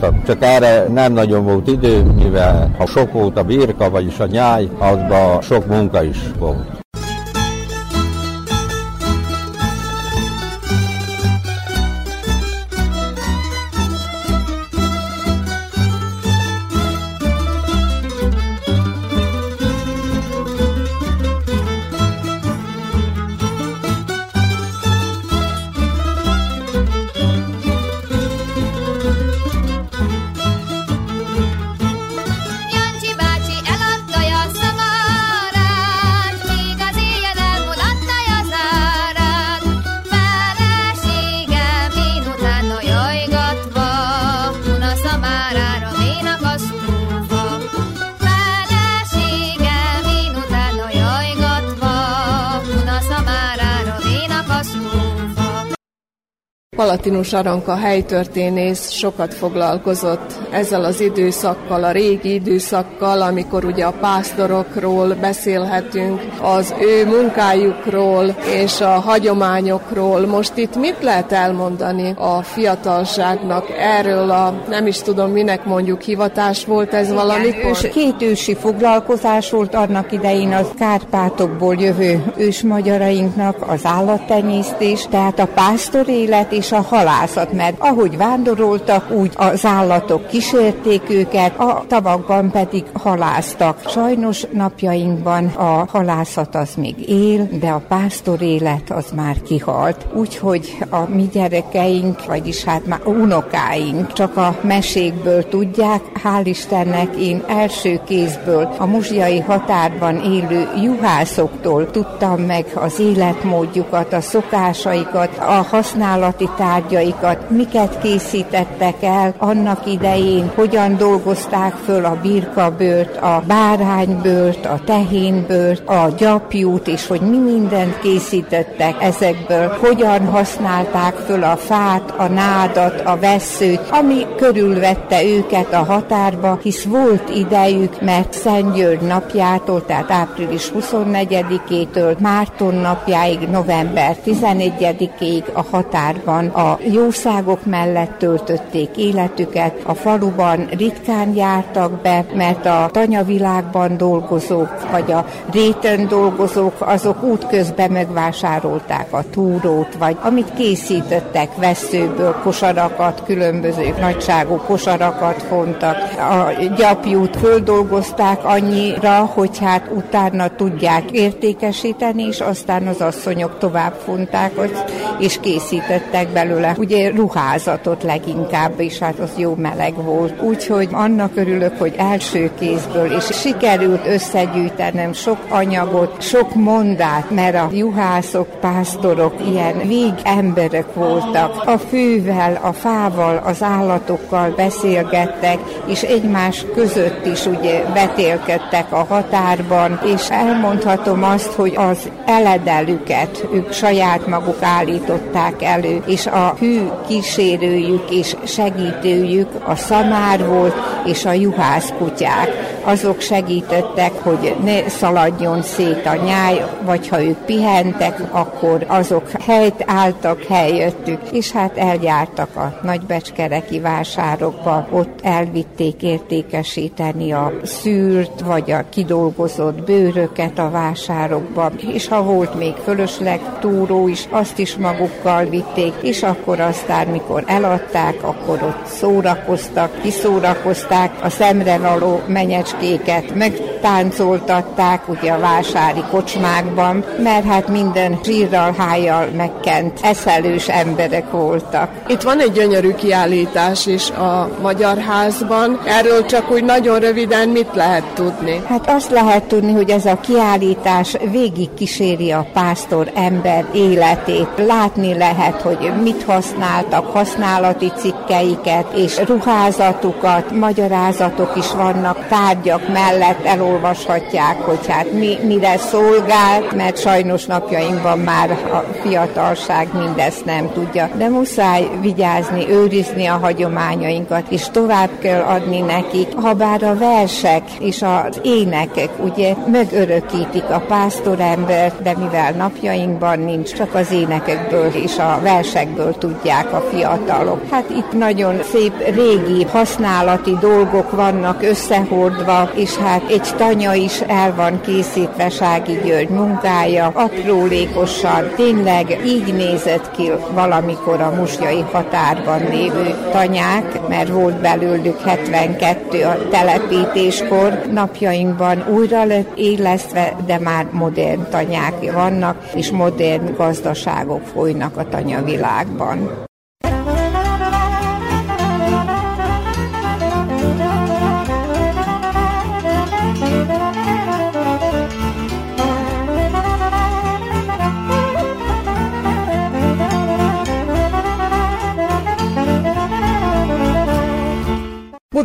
hópáztak, csak erre nem nagyon volt idő, mivel ha sok volt a birka, vagyis a nyáj, azban sok munka is volt. Palatinus Aranka helytörténész sokat foglalkozott ezzel az időszakkal, a régi időszakkal, amikor ugye a pásztorokról beszélhetünk, az ő munkájukról és a hagyományokról. Most itt mit lehet elmondani a fiatalságnak erről a, nem is tudom minek mondjuk hivatás volt ez valamikor? Két ősi foglalkozás volt annak idején az Kárpátokból jövő ősmagyarainknak az állattenyésztés, tehát a pásztor élet és a halászat, mert ahogy vándoroltak, úgy az állatok kísérték őket, a tavakban pedig haláztak. Sajnos napjainkban a halászat az még él, de a pásztor élet az már kihalt. Úgyhogy a mi gyerekeink, vagyis hát már unokáink csak a mesékből tudják. Hál' Istennek én első kézből a muzsiai határban élő juhászoktól tudtam meg az életmódjukat, a szokásaikat, a használati tárgyaikat, miket készítettek el annak idején, hogyan dolgozták föl a birkabőrt, a báránybőrt, a tehénbőrt, a gyapjút, és hogy mi mindent készítettek ezekből, hogyan használták föl a fát, a nádat, a vesszőt, ami körülvette őket a határba, hisz volt idejük, mert Szent György napjától, tehát április 24-től Márton napjáig, november 11-ig a határban a jószágok mellett töltötték életüket, a faluban ritkán jártak be, mert a tanyavilágban dolgozók, vagy a réten dolgozók, azok útközben megvásárolták a túrót, vagy amit készítettek veszőből, kosarakat, különböző nagyságú kosarakat fontak. A gyapjút földolgozták annyira, hogy hát utána tudják értékesíteni, és aztán az asszonyok tovább fonták, és készítettek belőle ugye ruházatot leginkább, és hát az jó meleg volt. Úgyhogy annak örülök, hogy első kézből, és sikerült összegyűjtenem sok anyagot, sok mondát, mert a juhászok, pásztorok ilyen vég emberek voltak. A fűvel, a fával, az állatokkal beszélgettek, és egymás között is ugye betélkedtek a határban, és elmondhatom azt, hogy az eledelüket ők saját maguk állították elő, és a hű kísérőjük és segítőjük a szamár volt, és a juhász kutyák. Azok segítettek, hogy ne szaladjon szét a nyáj, vagy ha ők pihentek, akkor azok helyt álltak helyöttük, és hát eljártak a nagybecskereki vásárokba, ott elvitték értékesíteni a szűrt, vagy a kidolgozott bőröket a vásárokba, és ha volt még fölösleg túró is, azt is magukkal vitték, és akkor aztán, mikor eladták, akkor ott szórakoztak, kiszórakozták a szemre való menyecskéket, megtáncoltatták ugye a vásári kocsmákban, mert hát minden zsírral, hájjal megkent, eszelős emberek voltak. Itt van egy gyönyörű kiállítás is a Magyar Házban. Erről csak úgy nagyon röviden mit lehet tudni? Hát azt lehet tudni, hogy ez a kiállítás végig kíséri a pásztor ember életét. Látni lehet, hogy mit használtak, használati cikkeiket és ruházatukat, magyarázatok is vannak tárgyak mellett, elolvashatják, hogy hát mi, mire szolgál, mert sajnos napjainkban már a fiatalság mindezt nem tudja. De muszáj vigyázni, őrizni a hagyományainkat, és tovább kell adni nekik, ha bár a versek és az énekek ugye megörökítik a pásztorembert, de mivel napjainkban nincs, csak az énekekből és a versekből tudják a fiatalok. Hát itt nagyon szép régi használati dolgok vannak összehordva, és hát egy tanya is el van készítve Sági György munkája, aprólékosan, tényleg így nézett ki valamikor a musjai határban lévő tanyák, mert volt belőlük 72 a telepítéskor. Napjainkban újra lett élesztve, de már modern tanyák vannak, és modern gazdaságok folynak a tanyavilágban.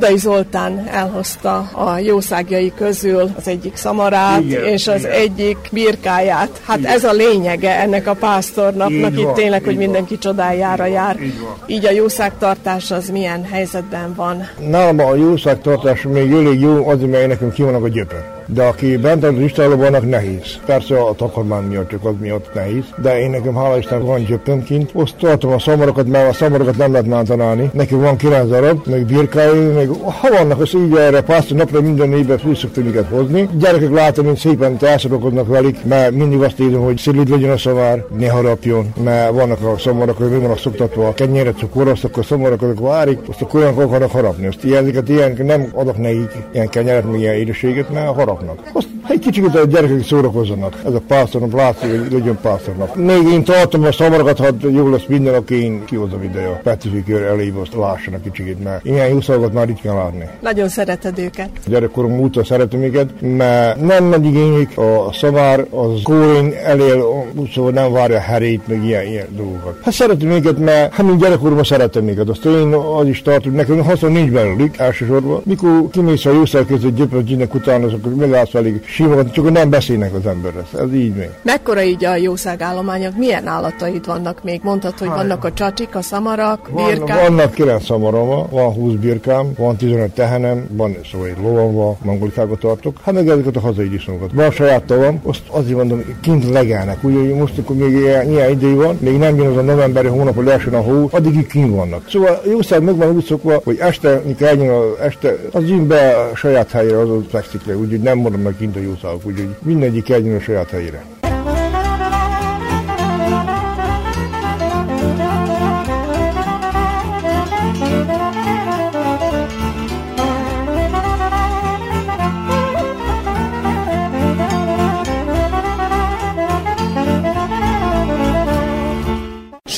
Budai Zoltán elhozta a jószágjai közül az egyik szamarát igen, és az igen. egyik birkáját. Hát igen. ez a lényege ennek a pásztornapnak, így itt van, tényleg, hogy van. mindenki csodájára jár. Így, így a jószágtartás az milyen helyzetben van? Nálam a jószágtartás még elég jó, azért mert nekünk ki vannak a gyöpön de aki bent az istálóban, annak nehéz. Persze a takarmány miatt, az miatt nehéz, de én nekem hála Isten van gyöppöm kint. Tartom a szamarokat, mert a szamarokat nem lehet mántanálni. Neki van kilenc darab, meg birkái, meg ha vannak, az így erre pásztor napra minden évben fű szoktam hozni. Gyerekek látom, mint szépen elszorokodnak velük, mert mindig azt írom, hogy szilid legyen a szamár, ne harapjon, mert vannak a szamarok, hogy mi vannak szoktatva a kenyeret, cukor, azt akkor szamarak, azok várik, azt akkor olyan akarnak harapni. Azt ilyeneket ilyen nem adok nekik ilyen kenyeret, meg ilyen édeséget, mert harap harapnak. Azt egy kicsit a gyerekek szórakozzanak. Ez a pásztornap látszik, hogy legyen pásztornap. Még én tartom a szamarakat, ha jó lesz minden, aki én kihozom ide a Petrifikőr elébe, azt lássanak kicsit, mert ilyen jószalagot már ritkán látni. Nagyon szereted őket. Gyerekkorom óta szeretem őket, mert nem megy igénylik a szamár, az kórén elél, szóval nem várja herét, meg ilyen, ilyen dolgokat. Hát szeretem őket, mert hát mint gyerekkoromban szeretem őket. Azt én az is tartom, nekem haszon nincs belőlük elsősorban. Mikor kimész a jószal között gyöpöt utána, akkor megállsz velük simogatni, csak nem beszélnek az emberre. Ez így még. Mekkora így a jószágállományok? Milyen állataid vannak még? Mondtad, hogy vannak a csacsik, a szamarak, birkák? Vannak kilenc szamarom, van 20 birkám, van 15 tehenem, van szóval egy lovam van, mangolikákat tartok. Hát meg ezeket a hazai disznókat. Van saját tavam, azt azért mondom, kint legelnek. Ugye most, akkor még ilyen, ilyen idő van, még nem jön az a novemberi hónap, hogy leesön a hó, addig kint vannak. Szóval jószág meg van úgy szokva, hogy este, mikor eljön a este, az jön be a saját helyre, az fekszik le, úgyhogy nem maradnak kint a jószágok, úgyhogy mindegyik a saját helyére.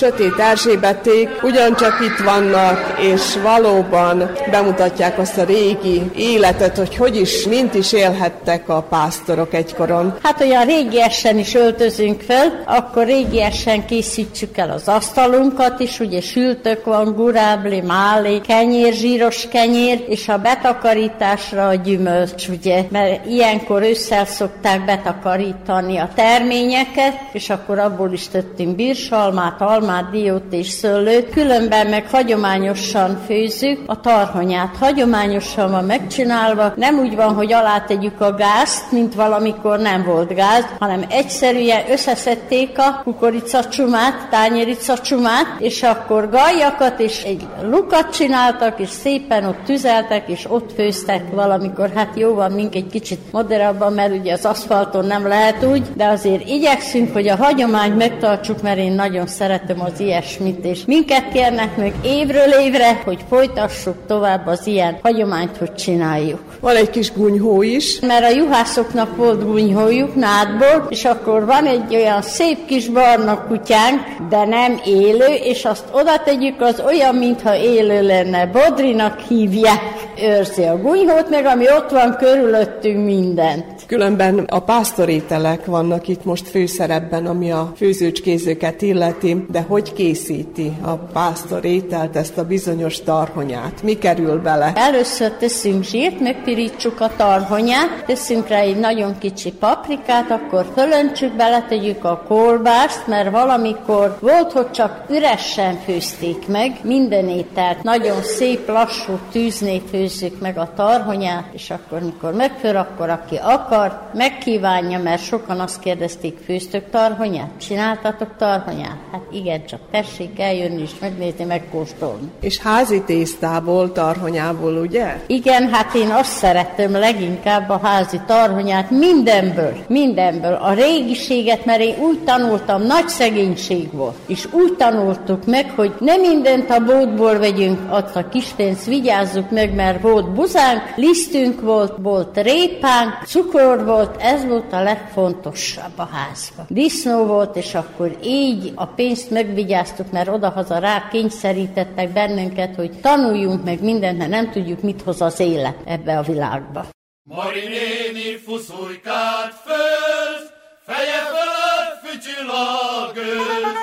Sötét Erzsébeték ugyancsak itt vannak, és valóban bemutatják azt a régi életet, hogy hogy is, mint is élhettek a pásztorok egykoron. Hát olyan régiesen is öltözünk fel, akkor régiesen készítsük el az asztalunkat is, ugye sültök van, gurábli, máli, kenyér, zsíros kenyér, és a betakarításra a gyümölcs, ugye, mert ilyenkor ősszel szokták betakarítani a terményeket, és akkor abból is tettünk birsalmát, almát, diót és szőlőt, különben meg hagyományosan főzzük a tarhonyát. Hagyományosan van megcsinálva, nem úgy van, hogy alá tegyük a gázt, mint valamikor nem volt gáz, hanem egyszerűen összeszedték a kukoricacsumát, tányéricacsumát, és akkor gajakat és egy lukat csináltak, és szépen ott tüzeltek, és ott főztek valamikor. Hát jó van, mink egy kicsit moderabban, mert ugye az aszfalton nem lehet úgy, de azért igyekszünk, hogy a hagyományt megtartsuk, mert én nagyon szeretem az ilyesmit, és minket kérnek meg évről évre, hogy folytassuk tovább az ilyen hagyományt, hogy csináljuk. Van egy kis gunyhó is. Mert a juhászoknak volt gunyhójuk nádból, és akkor van egy olyan szép kis barna kutyánk, de nem élő, és azt oda tegyük, az olyan, mintha élő lenne. Bodrinak hívják, őrzi a gunyhót, meg ami ott van körülöttünk mindent. Különben a pásztorételek vannak itt most főszerepben, ami a főzőcskézőket illeti, de hogy készíti a pásztorételt, ezt a bizonyos tarhonyát? Mi kerül bele? Először teszünk zsírt, megpirítsuk a tarhonyát, teszünk rá egy nagyon kicsi paprikát, akkor fölöntsük, beletegyük a kolbászt, mert valamikor volt, hogy csak üresen főzték meg minden ételt. Nagyon szép, lassú tűznél főzzük meg a tarhonyát, és akkor, mikor megfőr, akkor aki akar, megkívánja, mert sokan azt kérdezték, főztök tarhonyát? Csináltatok tarhonyát? Hát igen, csak tessék eljönni és megnézni, megkóstolni. És házi tésztából, tarhonyából, ugye? Igen, hát én azt szeretem leginkább a házi tarhonyát mindenből, mindenből. A régiséget, mert én úgy tanultam, nagy szegénység volt, és úgy tanultuk meg, hogy nem mindent a bótból vegyünk, azt a kis pénzt vigyázzuk meg, mert volt buzánk, lisztünk volt, volt répánk, cukor volt, ez volt a legfontosabb a házban. Disznó volt, és akkor így a pénzt megvigyáztuk, mert odahaza rá kényszerítettek bennünket, hogy tanuljunk meg mindent, mert nem tudjuk, mit hoz az élet ebbe a világba. Mari néni fuszulykát főz, feje fölött fütyül a gőz,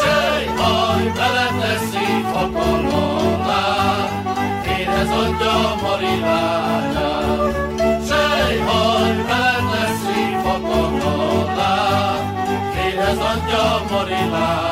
sejhaj beleteszi fakalmalát, férhez adja Mari lányát. Adja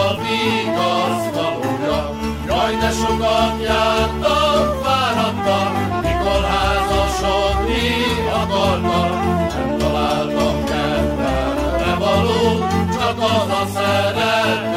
a vigasztalója. Jaj, de sokat jártam, fáradtam, mikor házasodni akartam, nem találtam kedvemre való, csak az a szerető,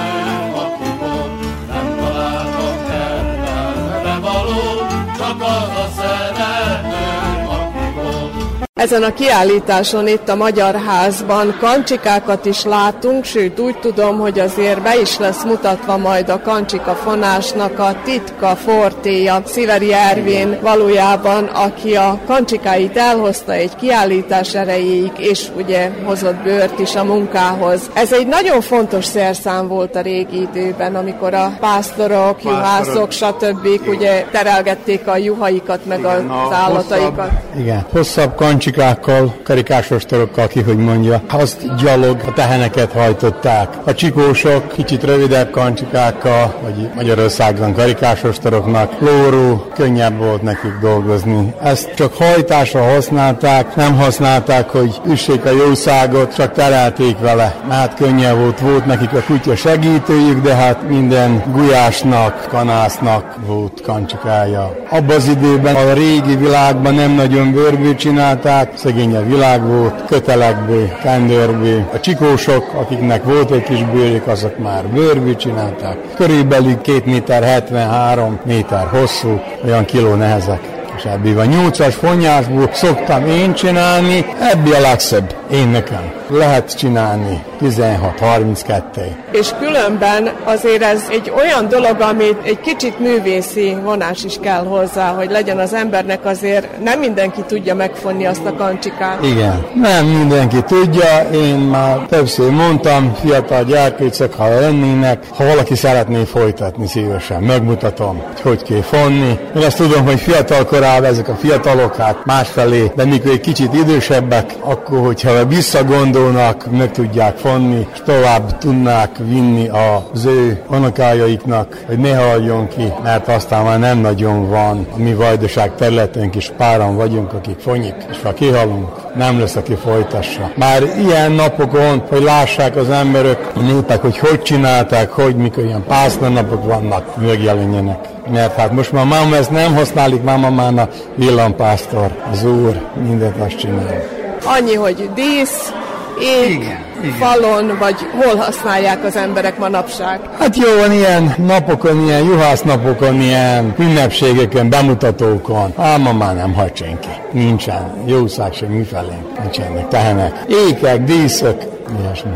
ezen a kiállításon itt a Magyar Házban kancsikákat is látunk, sőt úgy tudom, hogy azért be is lesz mutatva majd a kancsika fonásnak a titka fortéja. Sziveri Ervin valójában, aki a kancsikáit elhozta egy kiállítás erejéig, és ugye hozott bőrt is a munkához. Ez egy nagyon fontos szerszám volt a régi időben, amikor a pásztorok, juhászok, stb. ugye terelgették a juhaikat, meg Igen, az állataikat. Hosszabb, igen, hosszabb kancsik karikákkal, karikásos torokkal, ki hogy mondja. Azt gyalog a teheneket hajtották. A csikósok kicsit rövidebb kancsikákkal, vagy Magyarországon karikásos toroknak lóró, könnyebb volt nekik dolgozni. Ezt csak hajtásra használták, nem használták, hogy üssék a jószágot, csak terelték vele. Hát könnyebb volt, volt nekik a kutya segítőjük, de hát minden gulyásnak, kanásznak volt kancsikája. Abban az időben a régi világban nem nagyon bőrből csinálták, csinálták, szegényebb világ volt, kötelekbé, kendőrbé. A csikósok, akiknek volt egy kis bőrük, azok már bőrbű csinálták. Körülbelül 2 méter 73 méter hosszú, olyan kiló nehezek és ebből a nyolcas fonyásból szoktam én csinálni, ebből a legszebb, én nekem. Lehet csinálni 16-32. És különben azért ez egy olyan dolog, amit egy kicsit művészi vonás is kell hozzá, hogy legyen az embernek azért, nem mindenki tudja megfonni azt a kancsikát. Igen, nem mindenki tudja, én már többször mondtam, fiatal gyerkőcök, ha lennének, ha valaki szeretné folytatni szívesen, megmutatom, hogy hogy kell fonni. Én azt tudom, hogy fiatal korában ezek a fiatalok hát másfelé, de mikor egy kicsit idősebbek, akkor, hogyha visszagondolnak, meg tudják fonni, és tovább tudnák vinni az ő unokájaiknak, hogy ne halljon ki, mert aztán már nem nagyon van. A mi vajdaság területünk is páran vagyunk, akik fonyik, és ha kihalunk, nem lesz, aki folytassa. Már ilyen napokon, hogy lássák az emberek, a népek, hogy hogy csinálták, hogy mikor ilyen pászna napok vannak, megjelenjenek. Mert hát most már máma ezt nem használik, máma már a villampásztor, az úr, mindent azt csinál. Annyi, hogy dísz, ég, igen, igen. falon, vagy hol használják az emberek manapság? Hát jó, van ilyen napokon, ilyen juhásznapokon, ilyen ünnepségeken, bemutatókon. Ám ma már nem hagy senki. Nincsen jószág sem mifelénk, nincsenek tehenek. Ékek, díszök, ilyesmi.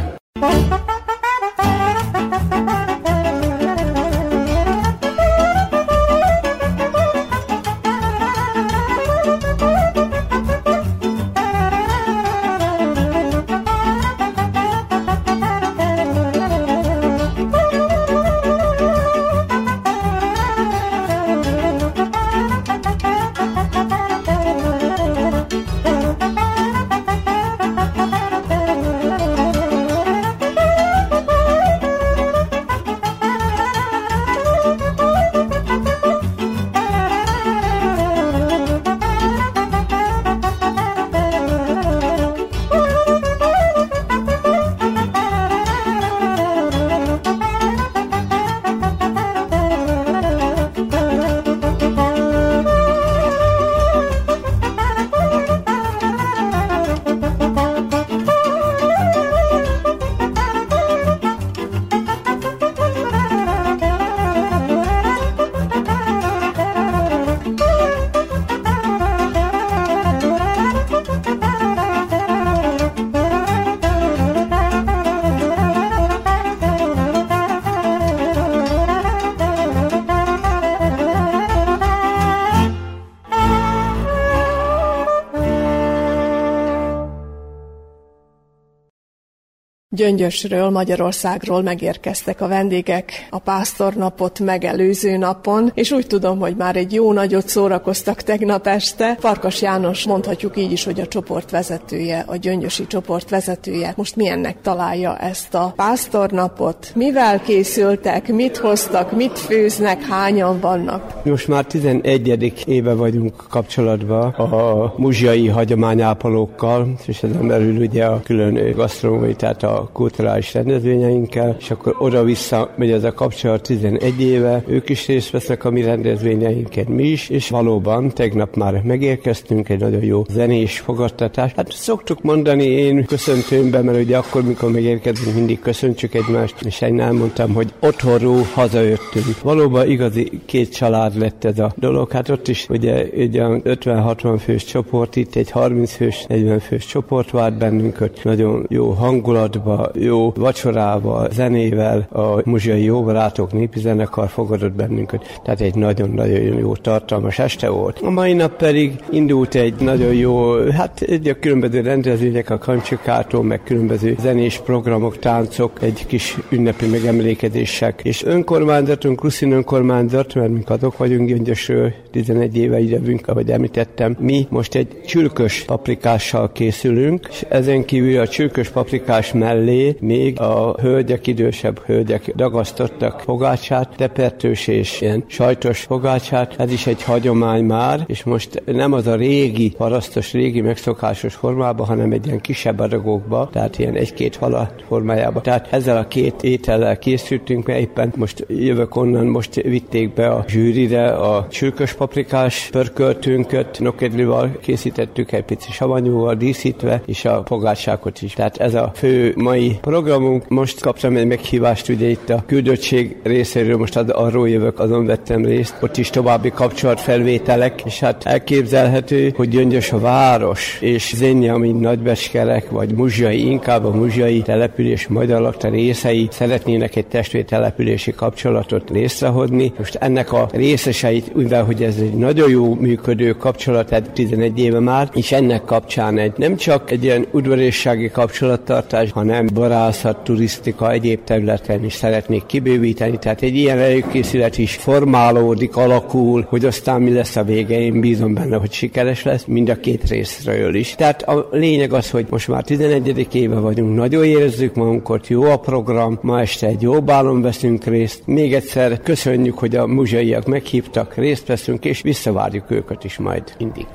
Gyöngyösről, Magyarországról megérkeztek a vendégek a pásztornapot megelőző napon, és úgy tudom, hogy már egy jó nagyot szórakoztak tegnap este. Farkas János mondhatjuk így is, hogy a csoport vezetője, a Gyöngyösi csoport vezetője. Most milyennek találja ezt a pásztornapot? Mivel készültek, mit hoztak, mit főznek, hányan vannak? Most már 11. éve vagyunk kapcsolatban a muzsiai hagyományápolókkal, és ezen belül ugye a külön gasztronómiai, tehát a a kulturális rendezvényeinkkel, és akkor oda-vissza megy ez a kapcsolat 11 éve, ők is részt vesznek a mi rendezvényeinken, mi is, és valóban tegnap már megérkeztünk, egy nagyon jó zenés fogadtatás. Hát szoktuk mondani én köszöntőmben, mert ugye akkor, mikor megérkezünk, mindig köszöntsük egymást, és én elmondtam, hogy otthonról hazajöttünk. Valóban igazi két család lett ez a dolog. Hát ott is ugye egy 50-60 fős csoport, itt egy 30 fős, 40 fős csoport várt bennünket. Nagyon jó hangulatba, jó vacsorába, zenével, a muzsiai jó barátok népi zenekar fogadott bennünket. Tehát egy nagyon-nagyon jó tartalmas este volt. A mai nap pedig indult egy nagyon jó, hát egy a különböző rendezvények a kancsikától, meg különböző zenés programok, táncok, egy kis ünnepi megemlékezések. És önkormányzatunk, Ruszin önkormányzat, mert mi azok vagyunk Gyöngyösről, 11 éve jövünk, ahogy említettem. Mi most egy csülkös paprikással készülünk, és ezen kívül a csülkös paprikás mellé még a hölgyek, idősebb hölgyek dagasztottak fogácsát, tepertős és ilyen sajtos fogácsát. Ez is egy hagyomány már, és most nem az a régi, parasztos, régi megszokásos formában, hanem egy ilyen kisebb adagokba, tehát ilyen egy-két halat formájába. Tehát ezzel a két étellel készültünk, mert éppen most jövök onnan, most vitték be a zsűrire a csülkös paprikás pörköltünket, nokedlival készítettük egy pici savanyúval díszítve, és a pogácsákot is. Tehát ez a fő mai programunk. Most kaptam egy meghívást ugye itt a küldöttség részéről, most az, arról jövök, azon vettem részt. Ott is további kapcsolatfelvételek, és hát elképzelhető, hogy Gyöngyös a város, és Zénja, mint Nagybeskerek, vagy Muzsai, inkább a Muzsai település majd alakta részei szeretnének egy testvértelepülési kapcsolatot részrehozni. Most ennek a részeseit, mivel hogy ez egy nagyon jó működő kapcsolat, tehát 11 éve már, és ennek kapcsán egy nem csak egy ilyen udvariassági kapcsolattartás, hanem barászat, turisztika, egyéb területen is szeretnék kibővíteni, tehát egy ilyen előkészület is formálódik, alakul, hogy aztán mi lesz a vége, én bízom benne, hogy sikeres lesz, mind a két részről is. Tehát a lényeg az, hogy most már 11. éve vagyunk, nagyon érezzük magunkat, jó a program, ma este egy jó bálon veszünk részt. Még egyszer köszönjük, hogy a muzsaiak meghívtak, részt veszünk, és visszavárjuk őket is majd mindig.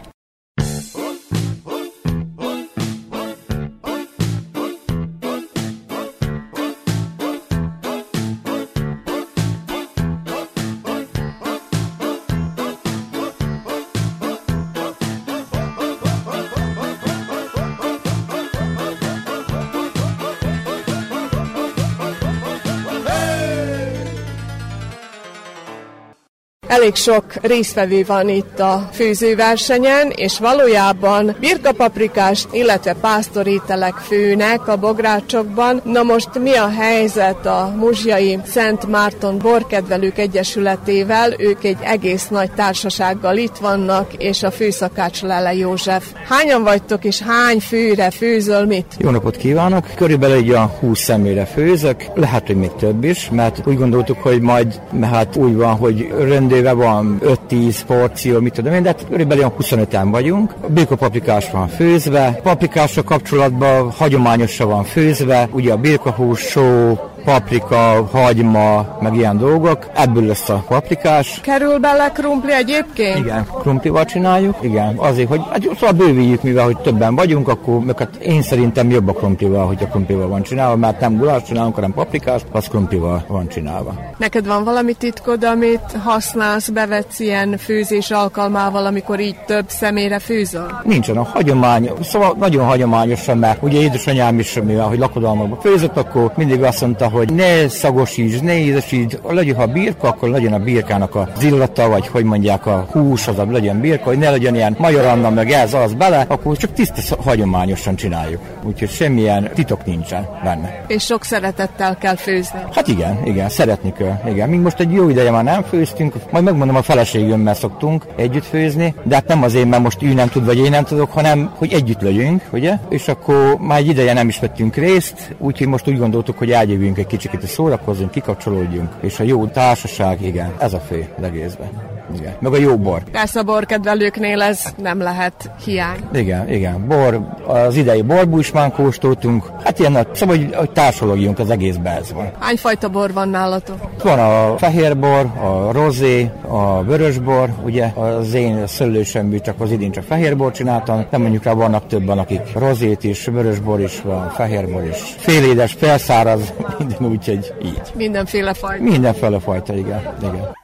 Elég sok résztvevő van itt a főzőversenyen, és valójában birkapaprikás, illetve pásztorételek főnek a bográcsokban. Na most mi a helyzet a Muzsiai Szent Márton Borkedvelők Egyesületével? Ők egy egész nagy társasággal itt vannak, és a főszakács Lele József. Hányan vagytok, és hány főre főzöl mit? Jó napot kívánok! Körülbelül egy a 20 személyre főzök, lehet, hogy még több is, mert úgy gondoltuk, hogy majd, mert úgy van, hogy rendőr éve van 5-10 porció, mit tudom én, de hát körülbelül 25-en vagyunk. Birka paprikás van főzve, paprikásra kapcsolatban hagyományosan van főzve, ugye a birkahús, só, paprika, hagyma, meg ilyen dolgok. Ebből lesz a paprikás. Kerül bele krumpli egyébként? Igen, krumplival csináljuk. Igen, azért, hogy hát, szóval bővíjük, mivel hogy többen vagyunk, akkor meg hát én szerintem jobb a krumplival, hogy a krumplival van csinálva, mert nem gulás csinálunk, hanem paprikás, az krumplival van csinálva. Neked van valami titkod, amit használsz, bevetsz ilyen főzés alkalmával, amikor így több személyre főzöl? Nincsen, a hagyomány, szóval nagyon hagyományosan, mert ugye édesanyám is, mivel hogy lakodalmakban főzött, akkor mindig azt mondta, hogy ne szagosíts, ne édesíts, legyen ha birka, akkor legyen a birkának az illata, vagy hogy mondják a hús, az a legyen birka, hogy ne legyen ilyen magyar anna, meg ez, az bele, akkor csak tiszta hagyományosan csináljuk. Úgyhogy semmilyen titok nincsen benne. És sok szeretettel kell főzni. Hát igen, igen, szeretni kell. Igen, mi most egy jó ideje már nem főztünk, majd megmondom a feleségümmel szoktunk együtt főzni, de hát nem azért, mert most ő nem tud, vagy én nem tudok, hanem hogy együtt legyünk, ugye? És akkor már egy ideje nem is vettünk részt, úgyhogy most úgy gondoltuk, hogy egy kicsit szórakozzunk, kikapcsolódjunk, és a jó társaság, igen, ez a fő az. Igen. Meg a jó bor. Persze a borkedvelőknél ez nem lehet hiány. Igen, igen. Bor, az idei borbúsmán kóstoltunk. Hát ilyen, szóval, hogy, hogy társalogjunk az egész belzban. Hány fajta bor van nálatok? Van a fehérbor, a rozé, a vörösbor, ugye az én szőlősemből csak az idén csak fehérbor csináltam, de mondjuk rá vannak többen, akik rozét is, vörösbor is van, fehérbor is. Félédes, felszáraz, [LAUGHS] minden úgy, hogy így. Mindenféle fajta. Mindenféle fajta, igen. igen.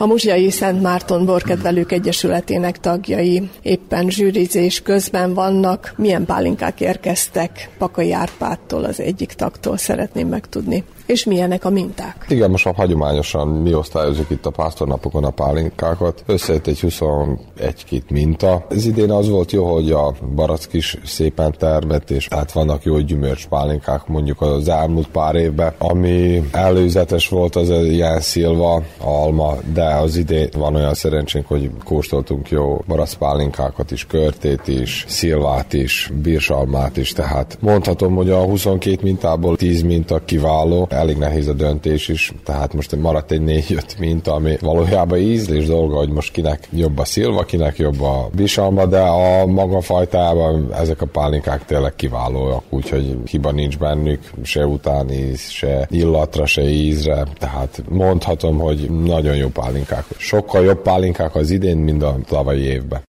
A Muzsiai Szent Márton Borkedvelők Egyesületének tagjai éppen zsűrizés közben vannak. Milyen pálinkák érkeztek Pakai Árpádtól, az egyik tagtól szeretném megtudni és milyenek a minták? Igen, most hagyományosan mi osztályozunk itt a pásztornapokon a pálinkákat. Összejött egy 21 két minta. Ez idén az volt jó, hogy a barack is szépen termett, és hát vannak jó gyümölcs pálinkák mondjuk az elmúlt pár évben. Ami előzetes volt, az ilyen szilva, alma, de az idén van olyan szerencsénk, hogy kóstoltunk jó barack pálinkákat is, körtét is, szilvát is, bírsalmát is, tehát mondhatom, hogy a 22 mintából 10 minta kiváló, elég nehéz a döntés is, tehát most maradt egy négy-öt minta, ami valójában ízlés dolga, hogy most kinek jobb a szilva, kinek jobb a bisalma, de a maga fajtában ezek a pálinkák tényleg kiválóak, úgyhogy hiba nincs bennük, se utáni se illatra, se ízre, tehát mondhatom, hogy nagyon jó pálinkák. Sokkal jobb pálinkák az idén, mint a tavalyi évben.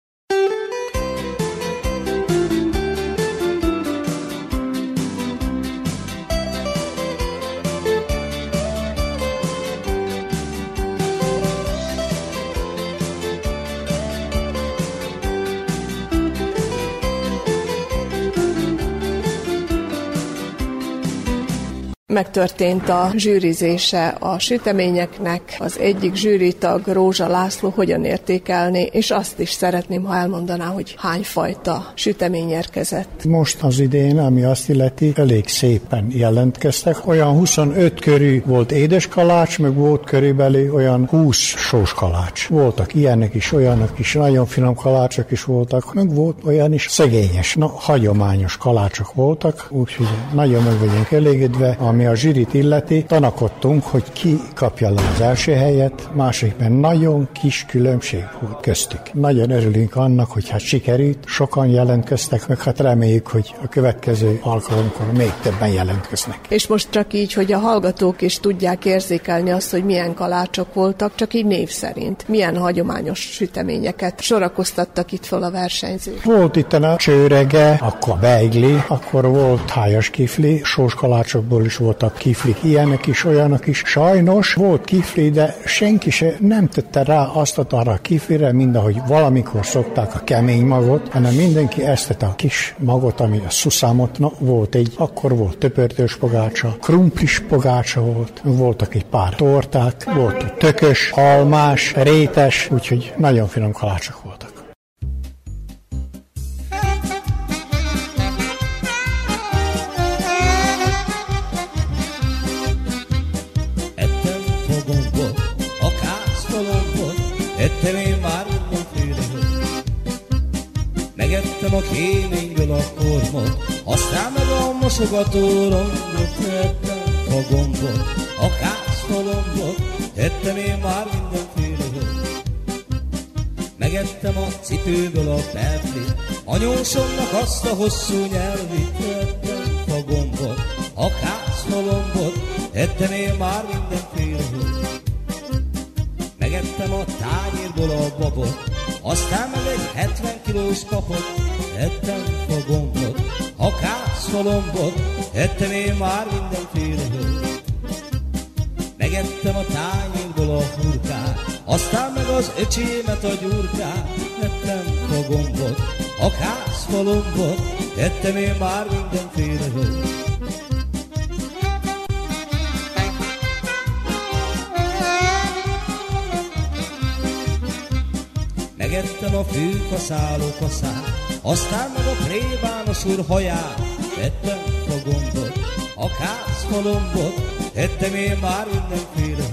Megtörtént a zsűrizése a süteményeknek. Az egyik zsűritag Rózsa László hogyan értékelni, és azt is szeretném, ha elmondaná, hogy hány fajta sütemény érkezett. Most az idén, ami azt illeti, elég szépen jelentkeztek. Olyan 25 körű volt édeskalács, meg volt körülbelül olyan 20 sós kalács. Voltak ilyenek is, olyanok is, nagyon finom kalácsok is voltak, meg volt olyan is szegényes, na, hagyományos kalácsok voltak, úgyhogy nagyon meg vagyunk elégedve, ami a zsirit illeti, tanakodtunk, hogy ki kapja le az első helyet, másikben nagyon kis különbség volt köztük. Nagyon örülünk annak, hogy hát sikerült, sokan jelentkeztek, meg hát reméljük, hogy a következő alkalomkor még többen jelentkeznek. És most csak így, hogy a hallgatók is tudják érzékelni azt, hogy milyen kalácsok voltak, csak így név szerint. Milyen hagyományos süteményeket sorakoztattak itt fel a versenyzők. Volt itt a csőrege, akkor beigli, akkor volt hájas kifli, sós kalácsokból is volt voltak kiflik, ilyenek is, olyanok is. Sajnos volt kifli, de senki se nem tette rá azt arra a kiflire, mint ahogy valamikor szokták a kemény magot, hanem mindenki ezt a kis magot, ami a szuszámot, na, volt egy, akkor volt töpörtős pogácsa, krumplis pogácsa volt, voltak egy pár torták, volt tökös, almás, rétes, úgyhogy nagyon finom kalácsok voltak. Megettem a kéményből a kormot, aztán meg a mosogató rongot tettem a gombot, a kászfalombot, tettem én már mindenféle Megettem a cipőből a perlit, anyósomnak azt a hosszú nyelvit tettem a gombot, a kászfalombot, tettem én már mindenféle Megettem a tányérból a babot, aztán meg egy 70 kilós kapot, ettem a gombot, a kászfalombot, ettem én már mindenféle Megettem a tányérból a hurkát, aztán meg az öcsémet a gyurkát, ettem a gombot, a kászfalombot, ettem én már mindenféle Megettem a főkaszáló kaszát, aztán a plébános úr haját, tettem a gombot, a kászfalombot, tettem én már mindenféle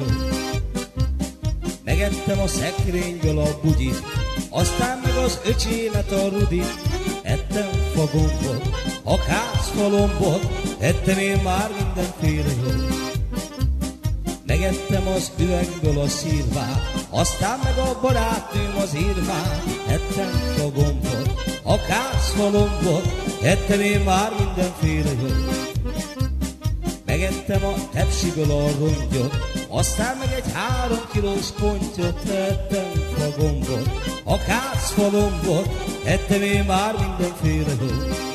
Megettem a szekrényből a bugyit, aztán meg az öcsémet a rudit. Ettem fagombot, a kászfalombot, ettem én már mindenféle. Megettem az üvegből a szírvát, aztán meg a barátnőm az írvát. Ettem a gombot, a kászfalombot, ettem én már mindenféle jót. Megettem a tepsiből a rongyot, aztán meg egy három kilós pontyot ettem a gombot, a kászfalombot, ettem én már mindenféle jót.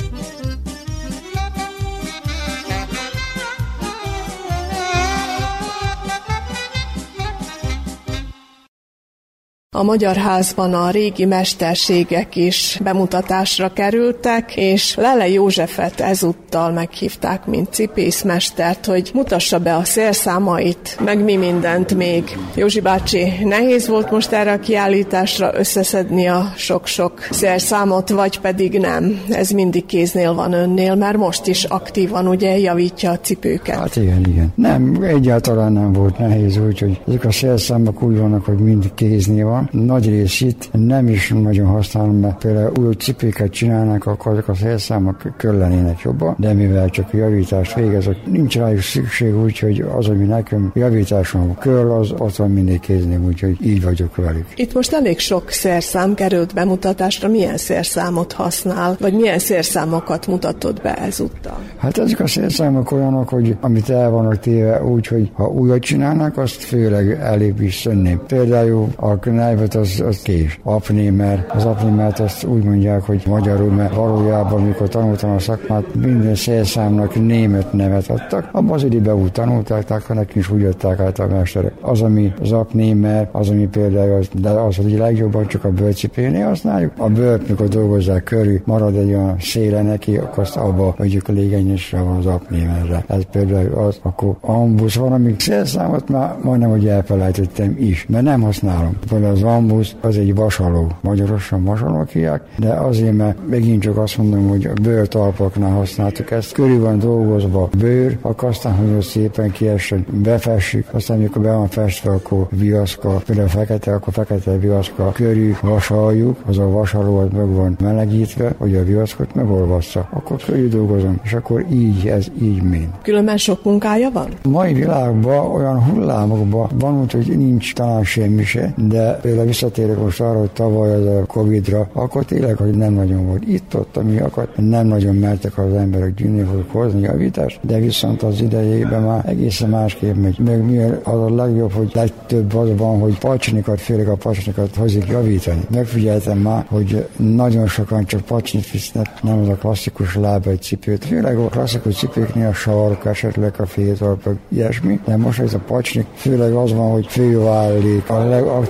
A Magyar Házban a régi mesterségek is bemutatásra kerültek, és Lele Józsefet ezúttal meghívták, mint cipészmestert, hogy mutassa be a szélszámait, meg mi mindent még. Józsi bácsi, nehéz volt most erre a kiállításra összeszedni a sok-sok szélszámot, vagy pedig nem? Ez mindig kéznél van önnél, mert most is aktívan ugye javítja a cipőket. Hát igen, igen. Nem, egyáltalán nem volt nehéz, úgyhogy ezek a szélszámok úgy vannak, hogy mind kéznél van, nagy részét nem is nagyon használom, mert például új cipőket csinálnak, akkor azok a szerszámok körlenének jobban, de mivel csak javítást végezek, nincs rájuk szükség, úgyhogy az, ami nekem javításom kör, az ott van mindig kézném, úgyhogy így vagyok velük. Itt most elég sok szerszám került bemutatásra, milyen szerszámot használ, vagy milyen szerszámokat mutatod be ezúttal? Hát ezek a szerszámok olyanok, hogy amit el vannak téve úgy, hogy ha újat csinálnak, azt főleg elég is szönném. Például a nyelvet az, az kés. Apnémer. Az apnémert azt úgy mondják, hogy magyarul, mert valójában, amikor tanultam a szakmát, minden szélszámnak német nevet adtak. Abban az időben úgy tanulták, tehát nekünk is úgy jöttek át a mesterek. Az, ami az apnémer, az, ami például, az, de az, hogy legjobban csak a bőrcipénél használjuk. A bőrt, mikor dolgozzák körül, marad egy olyan széle neki, akkor azt abba vagyjuk a légenyésre van az apnémerre. Ez például az, akkor ambusz van, amíg szélszámot már majdnem, hogy elfelejtettem is, mert nem használom. Például az ambusz az egy vasaló, magyarosan vasaló hívják, de azért, mert megint csak azt mondom, hogy a bőrtalpaknál használtuk ezt. Körül van dolgozva bőr, akkor aztán, hogy szépen kiessen, befessük, aztán amikor be van festve, akkor viaszka, például fekete, akkor fekete viaszka körül vasaljuk, az a vasaló az meg van melegítve, hogy a viaszkot megolvassza. Akkor körül dolgozom, és akkor így, ez így mind. Különben sok munkája van? A mai világban olyan hullámokban van, hogy nincs talán semmi se, de például visszatérek most arra, hogy tavaly az a Covid-ra, akkor tényleg, hogy nem nagyon volt itt-ott, ami akadt, nem nagyon mertek az emberek hogy hozni javítást, de viszont az idejében már egészen másképp megy. Meg mi az a legjobb, hogy legtöbb az van, hogy pacsnikat, főleg a pacsnikat hozik javítani. Megfigyeltem már, hogy nagyon sokan csak pacsnit visznek, nem az a klasszikus lába egy cipőt. Főleg a klasszikus cipőknél a sark, esetleg a féltalpak, ilyesmi, de most ez a pacsnik, főleg az van, hogy fővállik, a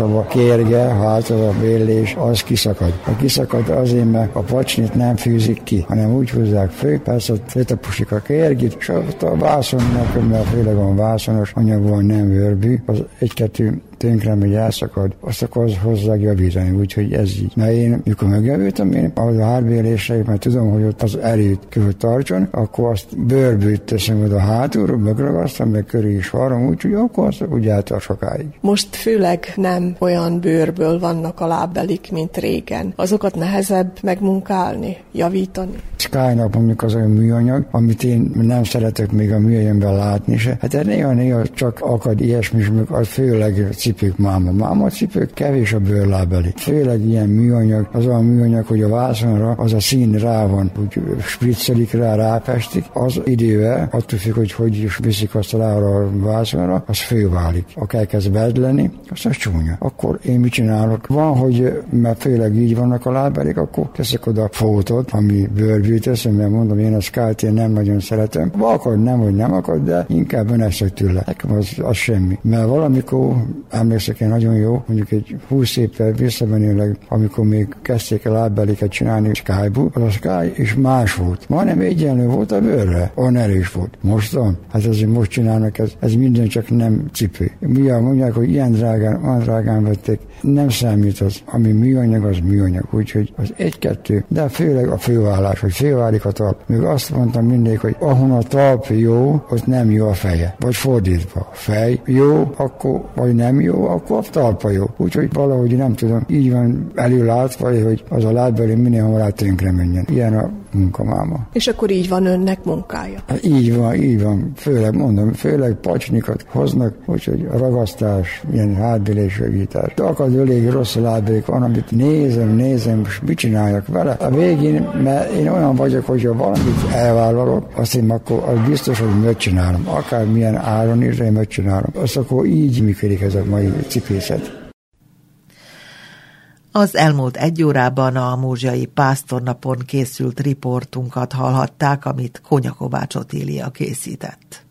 legaktuálisabb a kérge, hát az a bélés, az kiszakad. A kiszakad azért, mert a pacsnit nem fűzik ki, hanem úgy húzzák fő, persze letapusik a kérgit, és a vászonnak, mert főleg van vászonos anyag van, nem vörbű, az egy-kettő tönkre megy, elszakad, azt akkor hozzák javítani, úgyhogy ez így. Mert én, mikor megjavítom, én az a hárbélésre, mert tudom, hogy ott az erőt kell tartson, akkor azt bőrbűt teszem oda hátulról, megragasztom, meg körül is varom, úgyhogy akkor azt úgy eltart sokáig. Most főleg nem olyan bőrből vannak a lábbelik, mint régen. Azokat nehezebb megmunkálni, javítani. Skynak mondjuk az olyan műanyag, amit én nem szeretek még a műanyagban látni se. Hát néha-néha csak akad ilyesmi, az főleg cipők máma. Máma cipők kevés a bőrlábeli. Főleg ilyen műanyag, az a műanyag, hogy a vászonra az a szín rá van, úgy spriccelik rá, rápestik. Az idővel, attól függ, hogy hogy is viszik azt rá a vászonra, az főválik. Ha elkezd bedleni, az a csúnya. Akkor én mit csinálok? Van, hogy mert főleg így vannak a lábelik, akkor teszek oda fótot, ami bőrbűt teszem, mert mondom, én a skált én nem nagyon szeretem. Akar, nem, hogy nem akar, de inkább öneszek tőle. Nekem az, az semmi. Mert valamikor emlékszek nagyon jó, mondjuk egy 20 évvel visszamenőleg, amikor még kezdték el lábbeliket csinálni Skybu, az a Sky és más volt. Majdnem egyenlő volt a bőrre, olyan erős volt. Most van, hát azért most csinálnak, ez, ez minden csak nem cipő. Mi mondják, hogy ilyen drágán, olyan drágán vették, nem számít az, ami műanyag, az műanyag, úgyhogy az egy-kettő, de főleg a fővállás, hogy főválik a talp. Még azt mondtam mindig, hogy ahol a talp jó, ott nem jó a feje. Vagy fordítva, a fej jó, akkor vagy nem jó, jó, akkor a talpa jó. Úgyhogy valahogy nem tudom, így van előlátva, hogy az a lábbeli minél hamarabb tönkre menjen. Ilyen a munkamáma. És akkor így van önnek munkája? Hát így van, így van. Főleg mondom, főleg pacsnikat hoznak, úgyhogy ragasztás, ilyen hátbélés segítás. De akad elég rossz a lábék van, amit nézem, nézem, és mit csináljak vele. A végén, mert én olyan vagyok, hogyha valamit elvállalok, azt én akkor az biztos, hogy megcsinálom. Akár milyen áron is, én megcsinálom. Azt akkor így működik ez a mai cipészet. Az elmúlt egy órában a Múzsiai Pásztornapon készült riportunkat hallhatták, amit Konya Kovács Otília készített.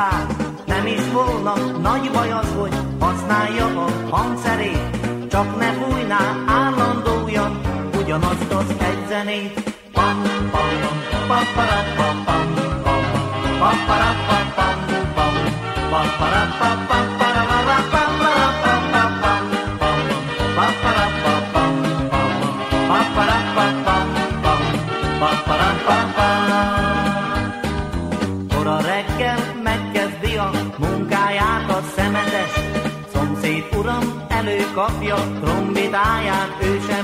száll. Nem is volna nagy baj az, hogy használja a hangszerét, csak ne fújná állandóan ugyanazt az egy zenét. Pam, pam, pam, pam, pam, pam, pam, pam, pam, pam, pam, pam, pam, pam, pam, pam, pam, pam, pam, pam,